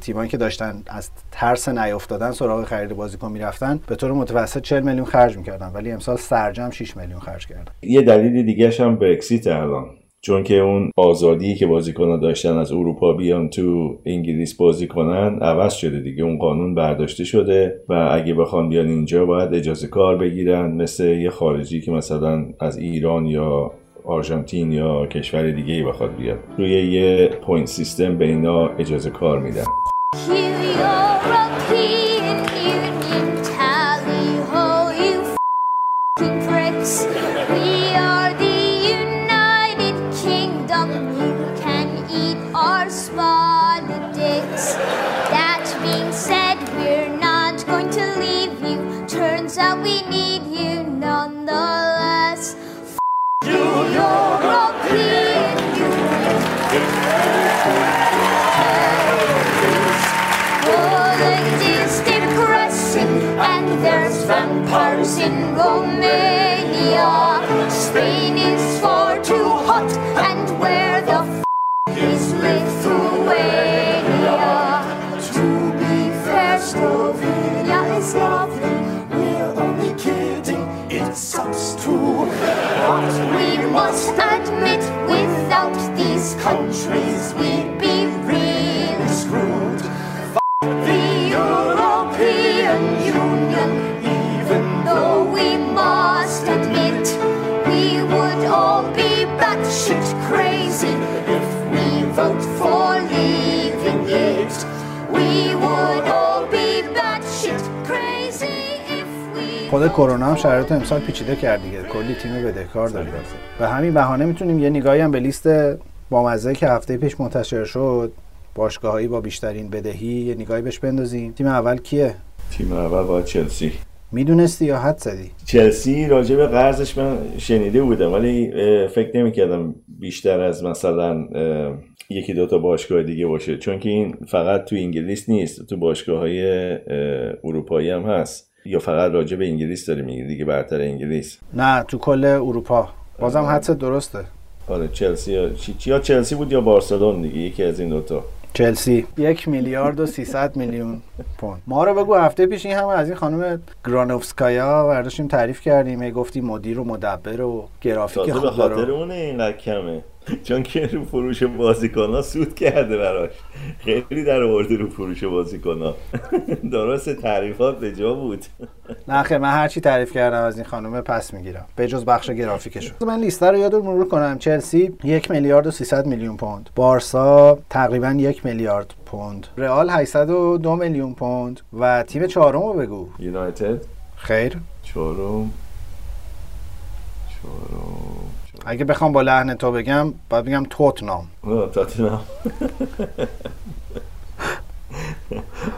تیمایی که داشتن از ترس نیافتادن سراغ خرید بازیکن می‌رفتن به طور متوسط 40 میلیون خرج می‌کردن ولی امسال سرجمع 6 میلیون خرج کردن. یه دلیل دیگه هم برکسیت الان چون که اون آزادی که بازیکنان داشتن از اروپا بیان تو انگلیس بازی کنن عوض شده دیگه اون قانون برداشته شده و اگه بخوان بیان اینجا باید اجازه کار بگیرن مثل یه خارجی که مثلا از ایران یا آرژانتین یا کشور دیگه ای بخواد بیاد. روی یه point system به اینا اجازه کار میدن. In Romania. Spain is far too hot, and where the f is Lithuania? To be fair, Slovenia is lovely. We're only kidding, it sucks too. But we must admit, without these countries, we'd خود کرونا هم شرایط امسال پیچیده کرد دیگه. کلی تیم بدهکار داریم. به همین بهانه می‌تونیم یه نگاهی هم به لیست بامزه که هفته پیش منتشر شد باشگاهایی با بیشترین بدهی یه نگاهی بهش بندازیم. تیم اول کیه؟ تیم اول با چلسی. می‌دونستی یا حد زدی؟ چلسی راجع به قرضش من شنیده بودم ولی فکر نمی‌کردم بیشتر از مثلا یکی دو تا باشگاه دیگه باشه. چون که این فقط تو انگلیس نیست تو باشگاه های اروپایی هم هست. یا فقط راجع به انگلیس داری میگی؟ دیگه برتر انگلیس. نه تو کل اروپا. بازم حدس درسته. آره چلسی یا یا چلسی بود یا بارسلون دیگه یکی از این دوتا چلسی. یک میلیارد و 300 میلیون پوند. ما رو بگو هفته پیش این همه از این خانم گرانوفسکایا برداشتیم تعریف کردیم گفتی مدیر و مدبر و گرافیک خوب به خاطر اونه اینقدر کمه. چون که رو فروش بازیکن ها سود کرده براش. خیلی در آورده رو فروش بازیکن ها درست تعریفات به جا بود. نه خیلی من هرچی تعریف کردم از این خانومه پس می‌گیرم. به جز بخش گرافیکش من لیست رو یاد مرور کنم. چلسی یک میلیارد و 300 میلیون پوند. بارسا تقریبا یک میلیارد پوند. رئال 802 میلیون پوند. و تیم چهارم رو بگو. یونایتد؟ خیر. چهارم. چهارم. اگه بخوام با لحن تو بگم باید بگم توتنام. توتنام.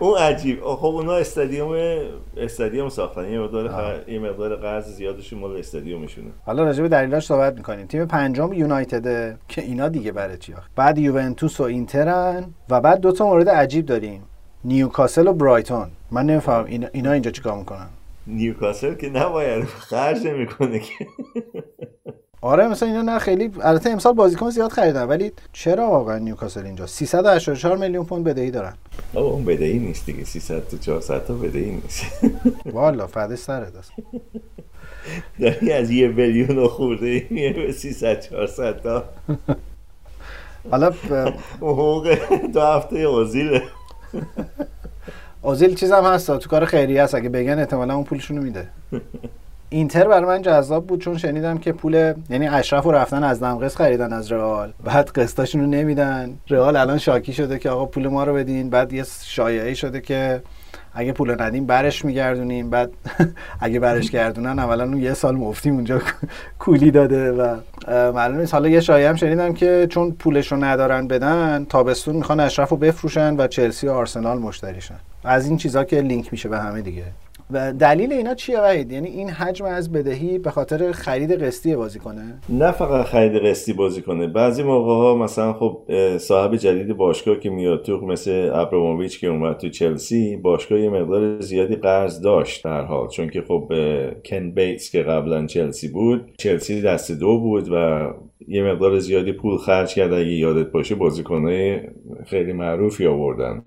اون عجیب. خب اونا استادیوم استادیوم ساختن. یه مقدار یه مقدار قرض زیادشون مال استادیومشونه. حالا راجع به دلیلاش صحبت می‌کنیم. تیم پنجم یونایتد که اینا دیگه برای چی بعد یوونتوس و اینترن و بعد دو تا مورد عجیب داریم. نیوکاسل و برایتون. من نمی‌فهمم اینا, اینا اینجا چیکار می‌کنن؟ نیوکاسل که نباید خرج نمی‌کنه که. آره مثلا اینا نه خیلی البته امسال بازیکن زیاد خریدن ولی چرا واقعا نیوکاسل اینجا؟ 384 میلیون پوند بدهی دارن. آقا اون بدهی نیست دیگه 300 تا 400 تا بدهی نیست. والا فدش سرت است. داری از یه میلیون خورده میه به 300 400 تا. حالا حقوق دو هفته اوزیله. اوزیل چیزم هست تو کار خیریه است اگه بگن احتمالا اون پولشونو میده. اینتر برای من جذاب بود چون شنیدم که پول یعنی اشرف رو رفتن از دمقس خریدن از رئال. بعد قسطاشون رو نمیدن. رئال الان شاکی شده که آقا پول ما رو بدین. بعد یه شایعه شده که اگه پول ندیم برش میگردونیم. بعد اگه برش گردونن اولا اون یه سال مفتی اونجا کولی داده و معلوم نیست. حالا یه شایعه هم شنیدم که چون پولش رو ندارن بدن تابستون می‌خوان اشرف رو بفروشن و چلسی و آرسنال مشتریشن. از این چیزها که لینک میشه به همه دیگه. و دلیل اینا چیه وحید یعنی این حجم از بدهی به خاطر خرید قسطی بازی کنه؟ نه فقط خرید قسطی بازی کنه. بعضی موقع ها مثلا خب صاحب جدید باشگاه که میاد تو مثل ابراموویچ که اومد تو چلسی باشگاه یه مقدار زیادی قرض داشت در حال. چون که خب کن بیتس که قبلا چلسی بود چلسی دست دو بود و یه مقدار زیادی پول خرج کرد. اگه یادت باشه بازیکنهای خیلی معروفی آوردن.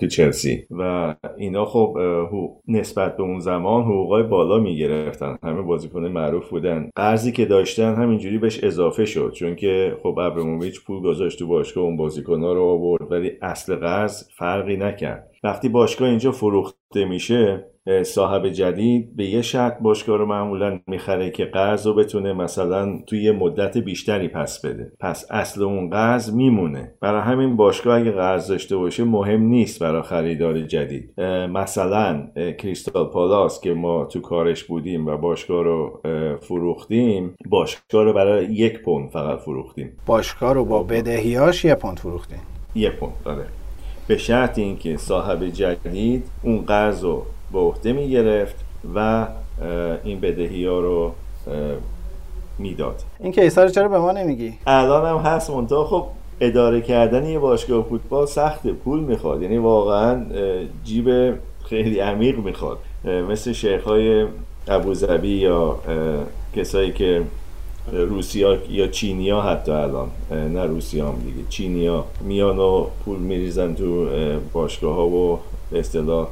تو چلسی. و اینا خب نسبت به اون زمان حقوقای بالا می‌گرفتن. همه بازیکن معروف بودن. قرضی که داشتن همینجوری بهش اضافه شد. چون که خب ابراموویچ پول گذاشت تو باشگاه اون بازیکنها رو آورد. ولی اصل قرض فرقی نکرد. وقتی باشگاه اینجا فروخته میشه صاحب جدید به یه شرط باشگاه رو معمولا می‌خره که قرض رو بتونه مثلا توی یه مدت بیشتری پس بده. پس اصل اون قرض میمونه. برای همین باشگاه اگه قرض داشته باشه مهم نیست برای خریدار جدید. مثلا کریستال پالاس که ما تو کارش بودیم و باشگاه رو فروختیم باشگاه رو برای یک پوند فقط فروختیم. باشگاه رو با بدهیاش یک پوند فروختیم. یک پوند داره به شرط اینکه صاحب جدید اون قرض رو به عهده می گرفت و این بدهی ها رو می‌داد. این کیسا رو چرا به ما نمیگی؟ الان هم هست منتها. خب اداره کردن یه باشگاه فوتبال سخته پول می‌خواد. یعنی واقعا جیب خیلی عمیق می‌خواد. مثل شیخ های ابوظبی یا کسایی که روسیا یا چینیا حتی الان. نه روسیا هم دیگه چینیا میان و پول میریزن تو باشگاه ها و به اصطلاح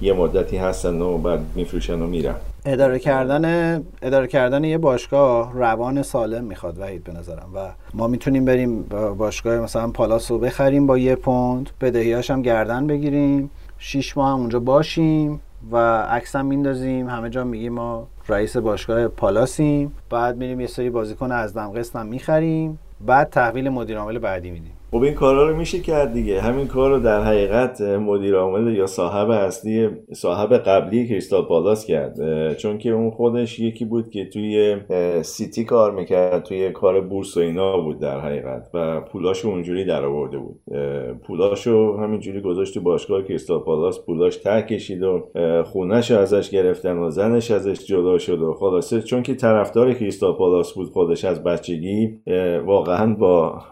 یه مدتی هستن و بعد میفروشن و میرن. اداره کردن اداره کردن یه باشگاه روان سالم می‌خواد وحید به نظرم. و ما می‌تونیم بریم باشگاه مثلا پالاس رو بخریم با یه پوند بدهیاش هم گردن بگیریم شیش ماه هم اونجا باشیم و عکس هم میندازیم. همه جا میگیم ما رئیس باشگاه پالاسیم. بعد میریم یه سری بازیکن از دم هم می‌خریم. بعد تحویل مدیر عامل بعدی میدیم. خب این کارا رو میشه کرد دیگه. همین کار رو در حقیقت مدیر عامل یا صاحب اصلی صاحب قبلی کریستال پالاس کرد. چون که اون خودش یکی بود که توی سیتی کار می‌کرد توی کار بورس و اینا بود در حقیقت و پولاشو اونجوری در آورده بود. پولاشو همینجوری گذاشت تو باشگاه کریستال پالاس پولاش ته کشید و خونش ازش گرفتن و زنش ازش جدا شد و خلاصه چون که طرفدار کریستال پالاس بود خودش از بچگی واقعا با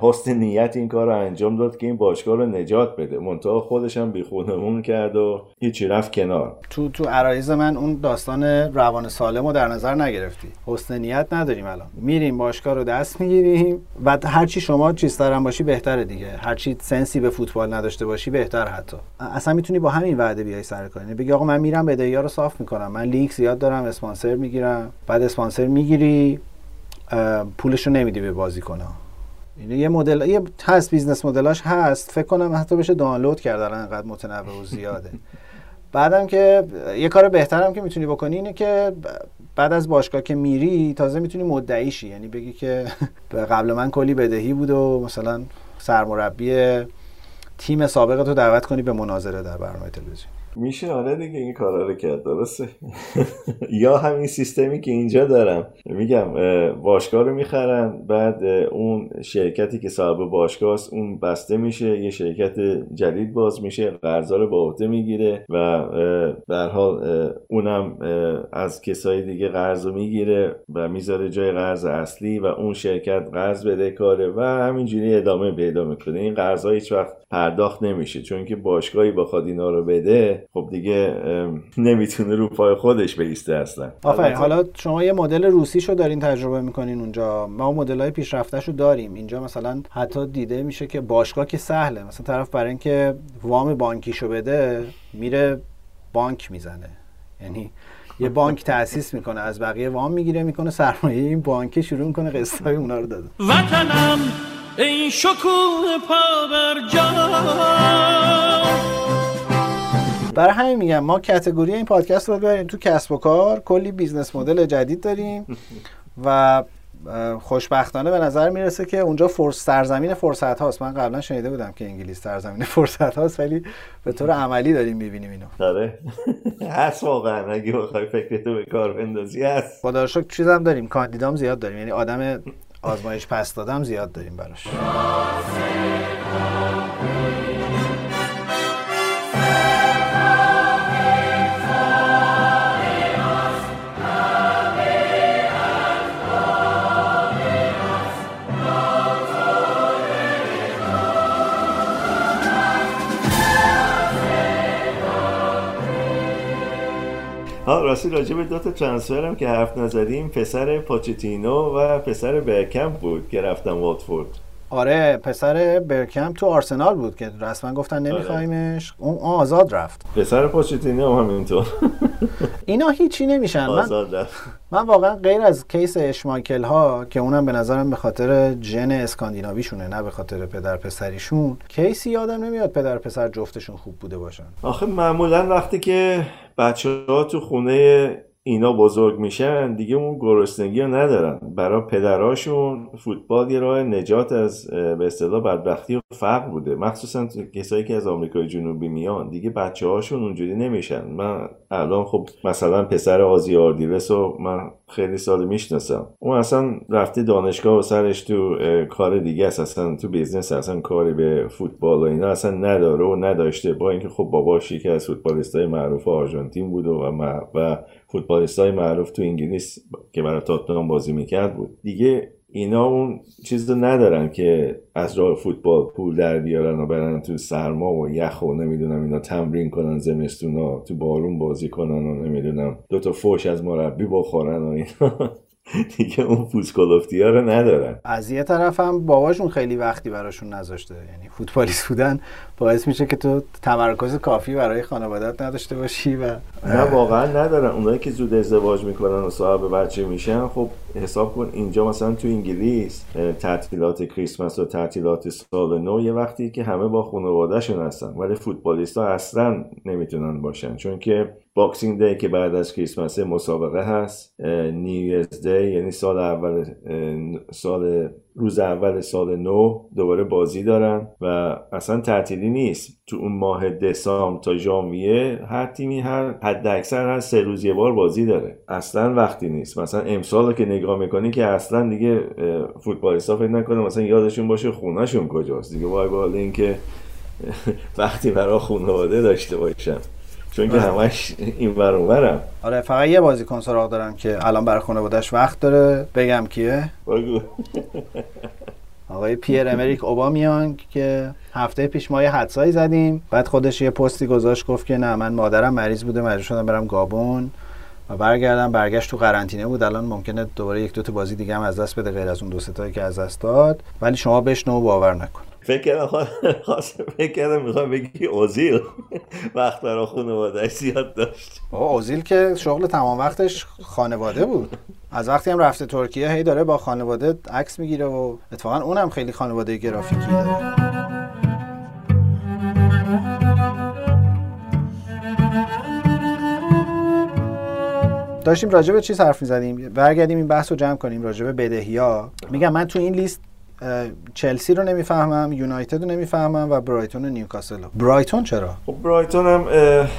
حسن نیت این کار رو انجام داد که این باشگاه رو نجات بده. منتها خودش هم بیخونمون کرد و هیچی رفت کنار. تو تو عرایز من اون داستان روان سالم رو در نظر نگرفتی. حسن نیت نداریم الان. میریم باشگاه رو دست می‌گیریم. و هرچی شما چیز هم باشی بهتره دیگه. هرچی sense ی به فوتبال نداشته باشی بهتر حتی. اصلا می‌تونی با همین وعده بیای سر کار. یعنی بگی آقا من میرم بدهی رو صاف می‌کنم. من لینک زیاد دارم اسپانسر می‌گیرم. بعد اسپانسر می‌گیری پولش رو نمیدی به بازیکن‌ها. یه مدل یه هست business model اش هست. فکر کنم حتی بشه دانلود کردن انقدر متنوع و زیاده. بعدم که یه کار بهترم که می‌تونی بکنی اینه که بعد از باشگاه که میری تازه می‌تونی مدعی شی. یعنی بگی که قبل من کلی بدهی بود و مثلا سرمربی تیم سابقتو دعوت کنی به مناظره در برنامه تلویزیون. میشه آره دیگه این کارا رو کرد درسته. یا همین سیستمی که اینجا دارم. میگم باشگاه رو می‌خرن بعد اون شرکتی که صاحب باشگاه است اون بسته میشه یه شرکت جدید باز میشه قرضا رو با عهده می‌گیره و در حال اونم از کسای دیگه قرض رو می‌گیره و می‌ذاره جای قرض اصلی و اون شرکت قرض بده کاره و همینجوری ادامه پیدا می‌کنه. این قرض هیچ وقت پرداخت نمیشه. چون که باشگاهی بخواد اینا رو بده خب دیگه نمی‌تونه رو پای خودش بیسته اصلا. آفرین. حالا شما یه مدل روسی شو دارین تجربه می‌کنین اونجا. ما مدل های پیشرفته شو داریم. اینجا مثلا حتی دیده میشه که باشگاه که سهله. مثلا طرف برای اینکه وام بانکیشو بده میره بانک می‌زنه. یعنی یه بانک تأسیس می‌کنه. از بقیه وام می‌گیره می‌کنه سرمایه این بانک شروع می‌کنه قسط های اونا رو داده وطنم ای شکوه پا برای همین میگم ما category این پادکست رو ببریم تو کسب و کار. کلی business model جدید داریم و خوشبختانه به نظر می‌رسه که اونجا فرص سرزمین فرصت هاست. من قبلا شنیده بودم که انگلیس سرزمین فرصت هاست ولی به طور عملی داریم می‌بینیم اینو. آره هست واقعا. اگه بخوای فکرتو به کار بندازی هست. خدا رو شکر چیزم داریم. کاندیدام زیاد داریم. یعنی آدم آزمایش پس دادم زیاد داریم براش. راستی راجع به دو تا ترانسفر هم که حرف نزدیم پسر پاچتینو و پسر برکمپ بود که رفتن واتفورد. آره پسر برکمپ تو آرسنال بود که رسما گفتن نمیخوایمش آره. اون آزاد رفت. پسر پاچتینو هم همینطور. اینا هیچی نمیشن. آزاد رفت. من واقعا غیر از کیس اشمایکل ها که اونم به نظرم به خاطر جن اسکاندیناویشونه نه به خاطر پدر پسریشون کیسی یادم نمیاد پدر پسر جفتشون خوب بوده باشن. آخه معمولا وقتی که بچه ها تو خونه اینا بزرگ میشن دیگه اون گرسنگی رو ندارن. برای پدراشون فوتبال یه راه نجات از به اصطلاح بدبختی و فقر بوده. مخصوصا کسایی که از آمریکای جنوبی میان. دیگه بچه هاشون اونجوری نمیشن. من الان خب مثلا پسر اوزی آردیلس رو من خیلی سال می‌شناسم. اون اصلا رفته دانشگاه و سرش تو کار دیگه است. اصلا تو business اصلا کاری به فوتبال و اینا اصلا نداره و نداشته. با اینکه خب باباش یکی از فوتبالیستای معروف آرژانتین بود و, و فوتبالیست های معروف تو انگلیس که برای تاتنهام بازی می‌کرد بود. دیگه اینا اون چیز رو ندارن که از راه فوتبال پول در بیارن و برن تو سرما و یخ و نمی‌دونم اینا تمرین کنن زمستونا تو بارون بازی کنن و نمی‌دونم دوتا فوش از مربی بخورن و اینا. دیگه اون فوتبالفتی ها رو ندارن. از یه طرف هم باباشون خیلی وقتی براشون نذاشته یعنی فوتبالیست بودن باعث میشه که تو تمرکز کافی برای خانوادت نداشته باشی و نه واقعا ندارن. اونایی که زود ازدواج می‌کنن و صاحب بچه میشن خب حساب کن اینجا مثلا تو انگلیس تعطیلات کریسمس و تعطیلات سال نو یه وقتی که همه با خانوادهشون هستن. ولی فوتبالیست ها اصلا نمی‌تونن باشن. چون که Boxing Day که بعد از کریسمس مسابقه هست New Day یعنی سال اول سال روز اول سال نو دوباره بازی دارن و اصلا تعطیلی نیست. تو اون ماه دسامبر تا ژانویه هر تیمی هر حد اکثر هر سه روز یه بار بازی داره. اصلا وقتی نیست. مثلا امسال که نگاه می‌کنی که اصلا دیگه فوتبالیستا فکر نکنه مثلا یادشون باشه خونهشون کجاست. دیگه وای به اینکه وقتی برای خانواده داشته باشن. چون که آره. همش این برم آره فقط یه بازیکن سراغ دارم که الان برای خانوادهش وقت داره. بگم کیه؟ بگو. آقای پیر امریک اوبامیانگ که هفته پیش ما یه حدسایی زدیم. بعد خودش یه پستی گذاشت گفت که نه من مادرم مریض بوده مجبور شدم برم گابون. و برگردم برگشت تو قرنطینه بود. الان ممکنه دوباره یک دو تا بازی دیگه هم از دست بده غیر از اون دو تایی که از دست داد. ولی شما بشنو باور نکن. فکر کردم خواست فکر کردم می‌خوام بگی اوزیل. وقت برای خانواده زیاد داشت. اوزیل که شغل تمام وقتش خانواده بود. از وقتی هم رفته ترکیه هی داره با خانواده عکس می‌گیره و اتفاقا اونم خیلی خانواده گرافیکی داره. داشتیم راجع به چیز حرف می‌زدیم. برگردیم این بحث رو جمع کنیم راجع به بدهی میگم من تو این لیست چلسی رو نمی‌فهمم یونایتد رو نمی‌فهمم و برایتون و نیوکاسل رو. برایتون چرا؟ خب برایتون هم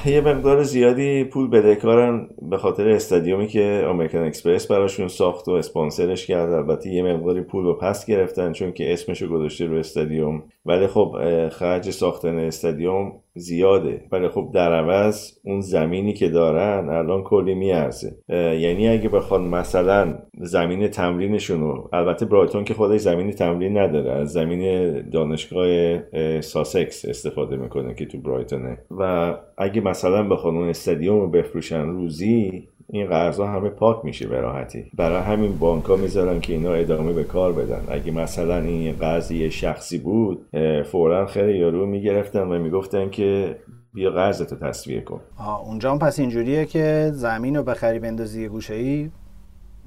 یه مقدار زیادی پول بدهکارن به خاطر استادیومی که امریکن اکسپرس براشون ساخت و اسپانسرش کرد. البته یه مقداری پول رو پس گرفتن چون که اسمشو گذاشته رو استادیوم. ولی خب خرج ساختن استادیوم زیاده. ولی خب در عوض اون زمینی که دارن الان کلی میارزه. یعنی اگه بخوان مثلا زمین تمرینشون رو البته برایتون که خودش زمین تمرین نداره از زمین دانشگاه ساسکس استفاده می‌کنه که تو برایتونه. و اگه مثلا بخوان اون استادیوم رو بفروشن روزی این قرضا همه پاک میشه به راحتی. برای همین بانک ها می‌ذارن که اینا ادامه به کار بدن. اگه مثلا این قرضی شخصی بود فورا خیلی یارو می‌گرفتن و می‌گفتن که بیا قرضتو تصویه کن. آه اونجا هم پس اینجوریه که زمین رو بخری بندازی گوشه ای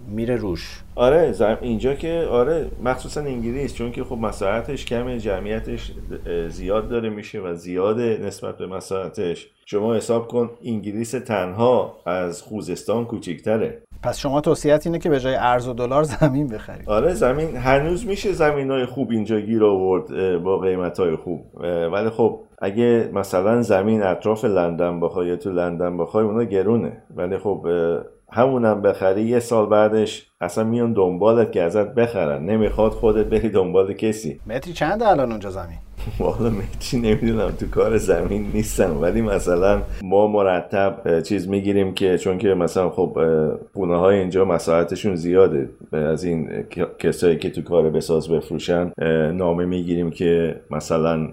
میره روش. آره اینجا که آره مخصوصا انگلیس چون که خب مساحتش کمه جمعیتش زیاد داره میشه و زیاده نسبت به مساحتش. شما حساب کن انگلیس تنها از خوزستان کوچیکتره پس شما توصیت اینه که به جای ارز و دلار زمین بخرید. آره زمین هنوز میشه زمین های خوب اینجا گیر آورد با قیمت های خوب ولی خب اگه مثلا زمین اطراف لندن بخوای یا تو لندن بخوای اونا گرونه. ولی خب همونم بخری یه سال بعدش اصلا میان دنبالت که ازت بخرن. نمی‌خواد خودت بری دنبال کسی. متری چند الان اونجا زمین؟ والا متری نمی‌دونم تو کار زمین نیستم. ولی مثلا ما مرتب چیز می‌گیریم که چون که مثلا خب خونه های اینجا مساحتشون زیاده. از این کسایی که تو کار بساز بفروشن نامه می‌گیریم که مثلا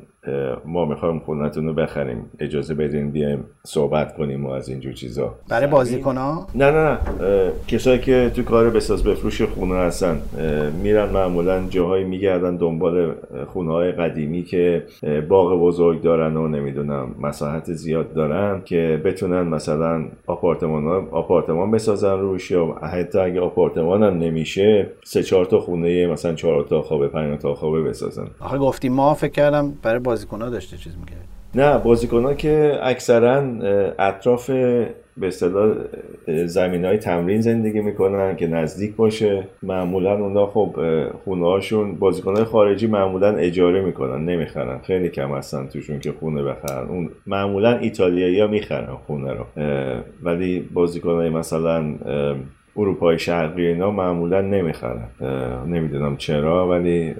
ما می‌خوایم خونتون رو بخریم. اجازه بدین بیایم صحبت کنیم و از اینجور چیزا. برای بازیکن ها؟ نه نه نه. کسایی که تو کار بساز بفروش خونه هستن میرن معمولا جاهایی میگردن دنبال خونه های قدیمی که باغ بزرگ دارن و نمی‌دونم مساحت زیاد دارن که بتونن مثلا آپارتمان آپارتمان بسازن روش یا حتی اگه آپارتمان هم نمیشه سه چهار تا خونه مثلا چهار تا خوابه پنج تا خوابه بسازن. آخه گفتیم ما فکر کردم برای بازیکن ها داشته چیز می‌کرد؟ نه بازیکن ها که اکثرا اطراف به اصطلاح زمین های تمرین زندگی می‌کنن که نزدیک باشه. معمولا اونا خب خونه هاشون بازیکن های خارجی معمولا اجاره می‌کنن نمی‌خرن. خیلی کم هستن توشون که خونه بخرن. اون معمولا ایتالیایی ها می‌خرن خونه رو. ولی بازیکن های مثلا اروپای شرقی اینا معمولا نمی‌خرن. نمی‌دونم چرا ولی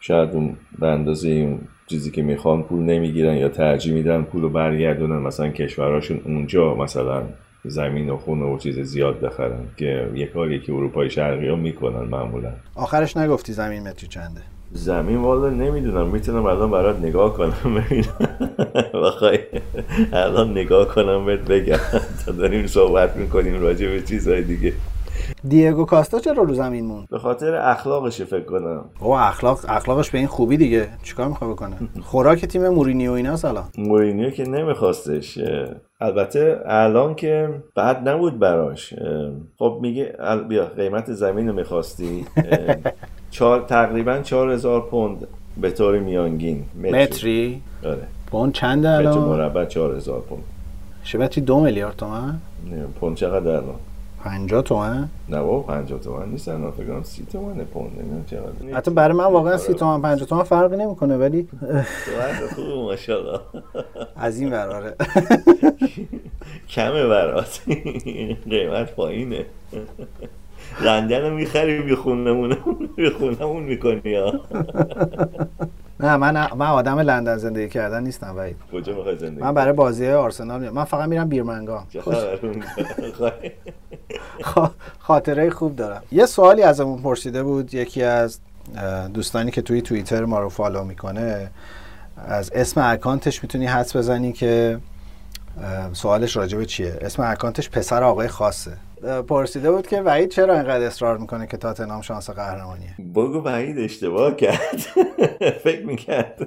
شاید اون به اندازه چیزی که می‌خوان پول نمی‌گیرن یا ترجیح میدن پول رو برگردونن مثلا کشورهاشون اونجا مثلا زمین و خونه و چیز زیاد بخرن که یه کاری که اروپای شرقی ها می‌کنن معمولا. آخرش نگفتی زمین متری چنده؟ زمین والا نمی‌دونم می‌تونم الان برات نگاه کنم ببینم بخوای الان نگاه کنم بهت بگم. تا داریم صحبت می‌کنیم راجع به چیزهای دیگه. دیگو کاستا چرا رو زمین موند؟ به خاطر اخلاقش فکر کنم. او اخلاق اخلاقش به این خوبی دیگه. چیکار می‌خواد بکنه؟ خوراک تیم مورینیو اینا سلام مورینیو که نمیخواستش البته الان که بعد نبود براش خب میگه بیا قیمت زمین رو می‌خواستی چار... تقریبا 4000 پوند به طور میانگین. متری, متری؟ آره. پوند چند الان؟ متر مربع 4000 پوند. شبتی دو میلیارد تومن؟ نه پوند چقدر الان؟ 50 تومن؟ نه بابا 50 تومن نیستن فکر کنم 30 تومن پوند نمی‌دونم چقدر. حتی برای من واقعا 30 تومن 50 تومن فرقی نمی‌کنه ولی خوب ماشاءالله از این براره کمه برات. قیمت پایینه. لندن رو می‌خری بی خونمون می‌کنی ها نه من من آدم لندن زندگی کردن نیستم وحید. کجا می‌خوای زندگی من برای بازی آرسنال میام من فقط میرم بیرمنگام خاطره خوب دارم. یه سوالی ازمون پرسیده بود. یکی از دوستانی که توی توییتر ما رو follow می‌کنه از اسم اکانتش می‌تونی حدس بزنی که سوالش راجبه چیه؟ اسم اکانتش پسر آقای خاصه. پرسیده بود که وحید چرا اینقدر اصرار می‌کنه که تاتنهام شانس قهرمانیه؟ بگو وحید اشتباه کرد. فکر می‌کرد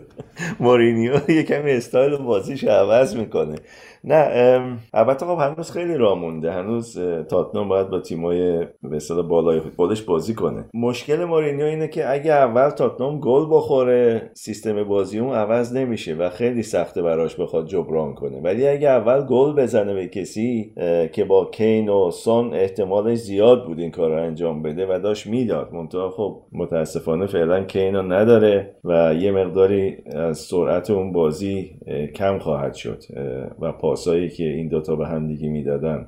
مورینیو یه کمی استایل بازیش عوض می‌کنه. نه البته خب هنوز خیلی راه مونده. هنوز تاتنام باید با تیمای به اصطلاح بالای خودش بازی کنه. مشکل مورینیو اینه که اگه اول تاتنام گل بخوره سیستم بازی اون عوض نمیشه و خیلی سخته براش بخواد جبران کنه. ولی اگه اول گل بزنه به کسی که با کین و سون احتمالش زیاد بود این کار رو انجام بده و داشت می‌داد. منتها خب متاسفانه فعلا کین رو نداره و یه مقداری از سرعت اون بازی کم خواهد شد و پاسایی که این دوتا به هم دیگه می‌دادن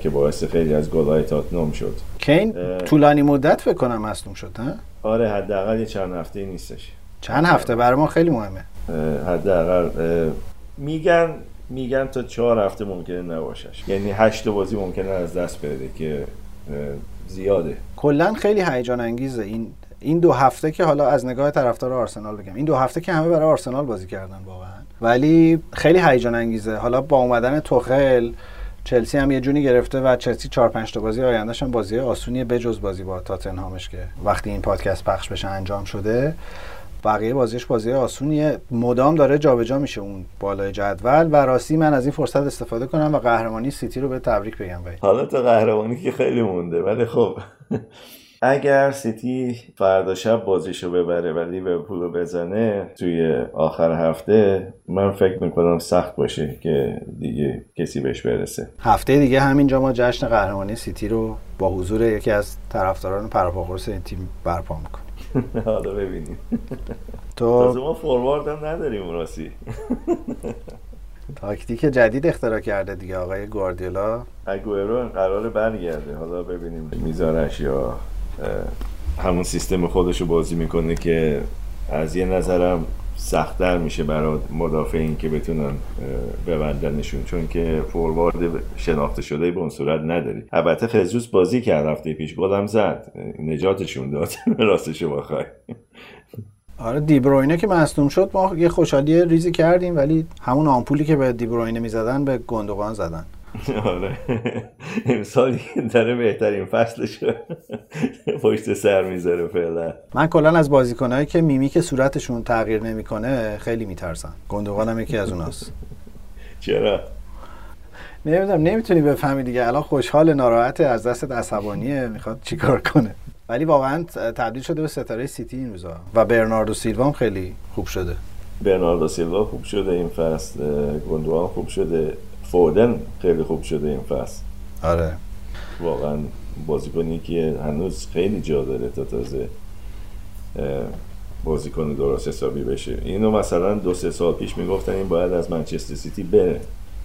که باعث خیلی از گلای تاتنوم شد. کین طولانی مدت فکر کنم مصدوم شد ها آره حداقل یه چند هفته نیستش. چند هفته؟ برای ما خیلی مهمه. حداقل میگن میگن تا چهار هفته ممکنه نباشش. یعنی هشت بازی ممکنه از دست بده که زیاده. کلا خیلی هیجان انگیزه این این دو هفته که حالا از نگاه طرفدار آرسنال بگم. این دو هفته که همه برای آرسنال بازی کردن واقعا. ولی خیلی هیجان انگیزه. حالا با اومدن توخل چلسی هم یه جونی گرفته و چلسی 4 5 تا بازی آیندهش هم بازی آسونی بجز بازی با تاتنهامش که وقتی این پادکست پخش بشه انجام شده بقیه بازیش بازی آسونیه. مدام داره جابجا میشه اون بالای جدول و راستی من از این فرصت استفاده کنم و قهرمانی سیتی رو به تبریک بگم. ولی حالا تا قهرمانی که خیلی مونده ولی خب اگر سیتی فردا شب بازیشو ببره و لیورپول رو بزنه توی آخر هفته من فکر می‌کنم سخت باشه که دیگه کسی بهش برسه. هفته دیگه همینجا ما جشن قهرمانی سیتی رو با حضور یکی از طرفداران پرپاقرص این تیم برپا می‌کنیم. حالا ببینیم. تو ما فوروارد هم نداریم راسی. تاکتیک جدید اختراع کرده دیگه آقای گواردیولا. اگوئرو قرار برگرده. حالا ببینیم میذارش یا همون سیستم خودش رو بازی می‌کنه که از یه نظرم سختتر میشه برای مدافعین که بتونن ببندنشون چون که فوروارد شناخته شده به اون صورت نداری. البته خزوس بازی کرد هفته پیش گلم زد. نجاتشون داد. راستشو بخوای. آره دیبروینه که مصدوم شد ما یه خوشحالی ریزی کردیم ولی همون آمپولی که به دیبروینه می‌زدن به گندوقان زدن. آره. امسال داره بهترین فصلش پشت سر می‌ذاره فعلا. من کلا از بازیکنایی که میمیک صورتشون تغییر نمی‌کنه خیلی میترسم. گندوقان هم یکی از اوناست. چرا؟ نمی‌دونم نمی‌تونی بفهمی دیگه. الان خوشحال ناراحت از دست عصبانیه می‌خواد چیکار کنه. ولی واقعا تبدیل شده به ستاره سیتی این روزا. و برناردو سیلوا هم خیلی خوب شده. برناردو سیلوا خوب شده این فصل. گندوان خوب شده. فودن خیلی خوب شده این فصل. آره. واقعا بازیکنی که هنوز خیلی جا داره تا تازه بازیکن درست حسابی بشه. اینو مثلا دو سه سال پیش می‌گفتن این باید از منچستر سیتی بره.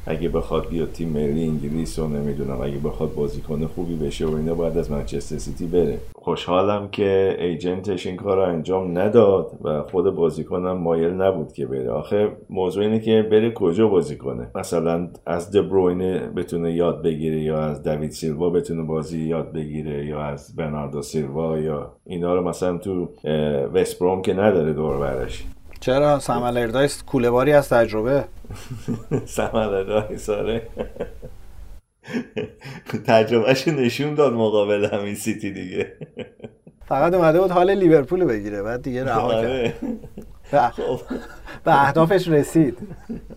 اگه بخواد بیاد تیم ملی انگلیس رو نمی‌دونم اگه بخواد بازیکن خوبی بشه و اینا باید از منچستر سیتی بره. خوشحالم که ایجنتش این کار رو انجام نداد و خود بازیکنم مایل نبود که بره. آخه موضوع اینه که بره کجا بازی کنه مثلا از دبروینه بتونه یاد بگیره یا از دوید سیلوا بتونه بازی یاد بگیره یا از برناردو سیلوا یا اینا رو مثلا تو وست بروم که نداره دور برش. چرا؟ سامال اردایس کوله باری از تجربه. سامال اردایس آره تجربهش نشون داد مقابل همین سیتی دیگه. فقط اومده بود حال لیورپول بگیره بعد دیگه رها کرد. به اهدافش رسید.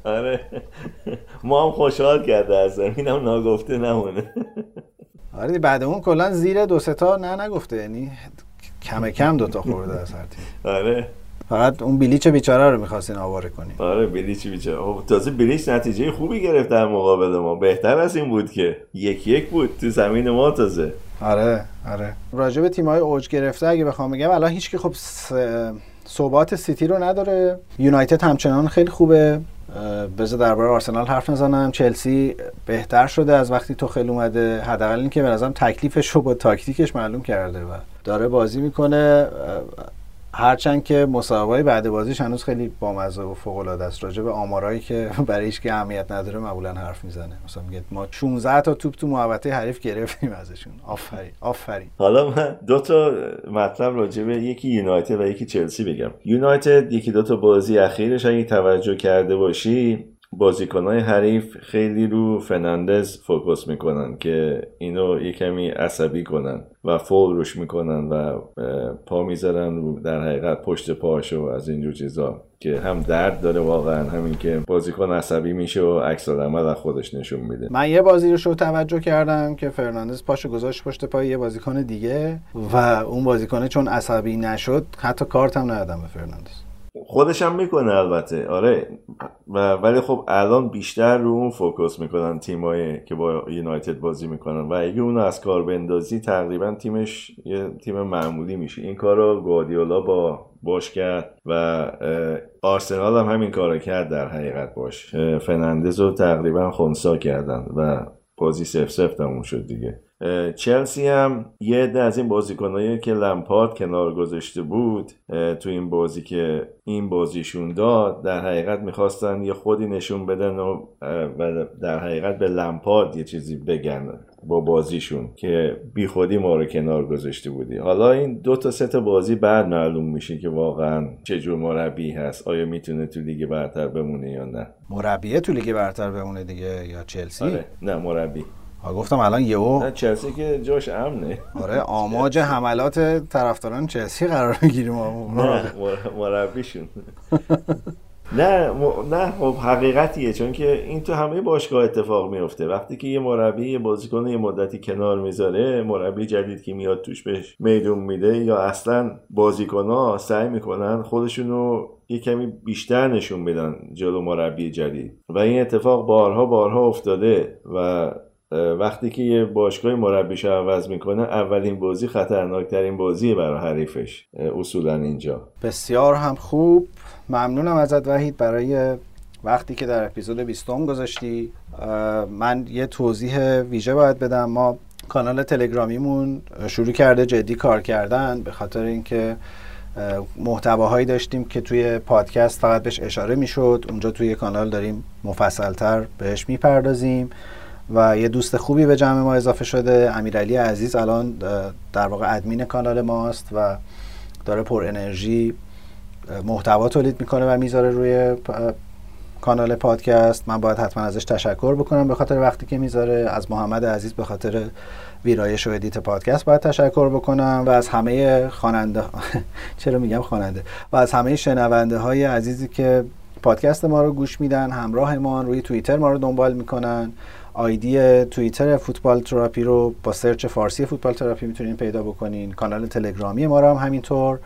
آره. ما هم خوشحال کرده از اینم ناگفته نمونه. آره بعد اون کلا زیر دو ستا نه نگفته. یعنی کم کم دوتا خورده از هر تیم. آره. فقط اون بلیچ بیچاره رو می‌خواستین آواره کنیم آره بلیچ بیچاره. خب تازه بلیچ نتیجه خوبی گرفت در مقابل ما. بهتر از این بود که یک یک بود تو زمین ما تازه. آره آره. راجع به تیم‌های اوج گرفته اگه بخوام بگم الان هیچ که خب ثبات سیتی رو نداره. یونایتد همچنان خیلی خوبه. بذار درباره آرسنال حرف نزنم. چلسی بهتر شده از وقتی تو خیلی اومده. حداقل اینکه به نظرم تکلیفش رو با تاکتیکش معلوم کرده و داره بازی می‌کنه. هرچند که مسابقه بعد بازیش هنوز خیلی بامزه و فوق العاده است. راجع به آمارایی که برای هیچ که اهمیت نداره معمولا حرف می‌زنه. مثلا میگه ما 16 تا توپ تو محوطه حریف گرفتیم ازشون. آفرین آفرین. حالا من دو تا مطلب راجع به یکی یونایتد و یکی چلسی بگم. یونایتد یکی دو تا بازی اخیرش اگه توجه کرده باشی بازیکنهای حریف خیلی رو فرناندز focus می‌کنن که اینو یه کمی عصبی کنن و فول روش می‌کنن و پا می‌ذارن در حقیقت پشت پاشو از اینجور چیزا که هم درد داره واقعا همین که بازیکن عصبی میشه و عکس عمل از خودش نشون میده. من یه بازی روشو توجه کردم که فرناندز پاشو گذاشت پشت پای یه بازیکن دیگه و اون بازیکنه چون عصبی نشد حتی کارت هم ندادم به فرناندز. خودش هم می‌کنه البته. آره. و ولی خب الان بیشتر رو اون فوکس می‌کنن تیمایی که با یونایتد بازی می‌کنن. و اگه اون از کار بندازی تقریبا تیمش یه تیم معمولی میشه. این کار رو گوادیولا با باش کرد و آرسنال هم همین کار کرد در حقیقت باش. فنندز رو تقریبا خونسا کردن و بازی سف سف تموم شد دیگه. چلسی هم یه عده از این بازیکنایی که لمپارد کنار گذاشته بود تو این بازی که این بازیشون داد در حقیقت می‌خواستن یه خودی نشون بدن و در حقیقت به لمپارد یه چیزی بگن با بازیشون که بی خودی ما رو کنار گذاشته بودی. حالا این دو تا سه تا بازی بعد معلوم میشه که واقعا چه جور مربی هست. آیا می‌تونه تو لیگ برتر بمونه یا نه؟ مربیه تو لیگ برتر بمونه دیگه یا چلسی؟ آره. نه مربی. گفتم الان یهو نه چلسی که جاش امنه. آره آماج حملات طرفداران چلسی قرار می‌گیریم نه مربیشون. نه نه خب حقیقتیه چون که این تو همه باشگاه اتفاق میفته. وقتی که یه مربی یه بازیکن یه مدتی کنار می‌ذاره مربی جدید که میاد توش بهش میدون میده یا اصلا بازیکن سعی می‌کنن خودشونو یه کمی بیشتر نشون بدن جلو مربی جدید. و این اتفاق بارها بارها افتاده و وقتی که یه باشگاه مربیش عوض می‌کنه اولین بازی خطرناکترین بازیه برای حریفش اصولا اینجا. بسیار هم خوب. ممنونم ازت وحید برای وقتی که در اپیزود 20 گذاشتی. من یه توضیح ویژه باید بدم. ما کانال تلگرامیمون شروع کرده جدی کار کردن به خاطر اینکه محتواهایی داشتیم که توی پادکست فقط بهش اشاره می‌شد. اونجا توی کانال داریم مفصلتر بهش می‌پردازیم. و یه دوست خوبی به جمع ما اضافه شده امیرعلی عزیز. الان در واقع ادمین کانال ماست و داره پر انرژی محتوا تولید می‌کنه و می‌ذاره روی کانال پادکست. من باید حتما ازش تشکر بکنم به خاطر وقتی که می‌ذاره. از محمد عزیز به خاطر ویرایش و ادیت پادکست باید تشکر بکنم و از همه خواننده چرا میگم خواننده؟ و از همه شنونده های عزیزی که پادکست ما رو گوش میدن همراه ما روی توییتر ما رو دنبال می‌کنن. آیدی توییتر فوتبال تراپی رو با search فارسی فوتبال تراپی می‌تونین پیدا بکنین. کانال تلگرامی ما رو هم همینطور.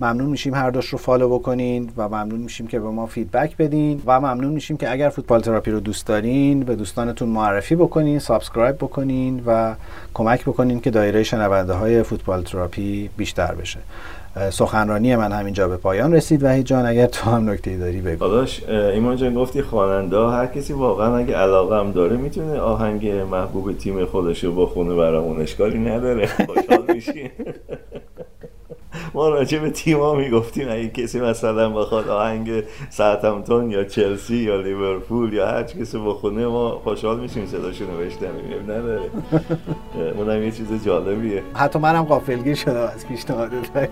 ممنون میشیم هر دوش رو follow بکنین و ممنون میشیم که به ما feedback بدین و ممنون میشیم که اگر فوتبال تراپی رو دوست دارین به دوستانتون معرفی بکنین subscribe بکنین و کمک بکنین که دایره شنونده های فوتبال تراپی بیشتر بشه. سخنرانی من همینجا به پایان رسید. وحید جان اگر تو هم نکته داری بگو. داداش ایمان جان گفتی خواننده هر کسی واقعا اگه علاقه هم داره می‌تونه آهنگ محبوب تیم خودش رو بخونه برامون اشکالی نداره. خوشحال میشی؟ ما راجع به تیما می‌گفتیم اگه کسی مثلا بخواد آهنگ ساعتمتون یا چلسی یا لیورپول یا هر کسی بخونه ما خوشحال میشیم صداشون رو بشنویم نداره. اونم یه چیز جالبیه. حتی منم غافلگیر شدم از پیشنهادت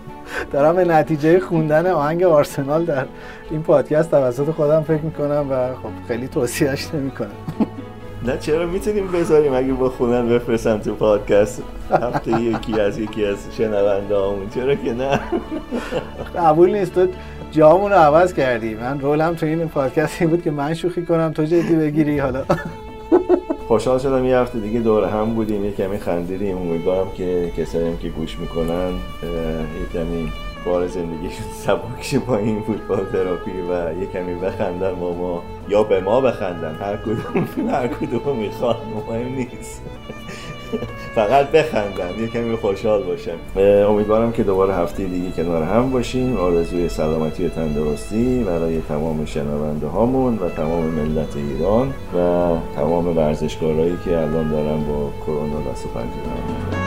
دارم به نتیجه خوندن آهنگ آرسنال در این پادکست توسط خودم فکر می‌کنم و خب خیلی توصیهش نمی‌کنم. نه چرا می‌تونیم بذاریم اگه با خونن بفرستن تو پادکست؟ هفته یکی از یکی از شنونده همون چرا که نه؟ قبول نیست. تو جامون رو عوض کردی. من رولم تو این پادکست این بود که من شوخی کنم تو جدی بگیری. حالا. خوشحال شدم یه هفته دیگه دور هم بودیم. یه کمی خندیدیم. امیدوارم که کسایی که گوش می‌کنن یه کمی بار زندگیشون سبک با این فوتبال تراپی و یه کمی بخندن با ما. یا به ما بخندن. هر کدوم هر کدوم می‌خواد مهم نیست. فقط بخندن. یه کمی خوشحال باشن. امیدوارم که دوباره هفته دیگه کنار هم باشیم. آرزوی سلامتی و تندرستی برای تمام شنونده هامون و تمام ملت ایران و تمام ورزشکارهایی که الان دارن با کرونا دست و پنجه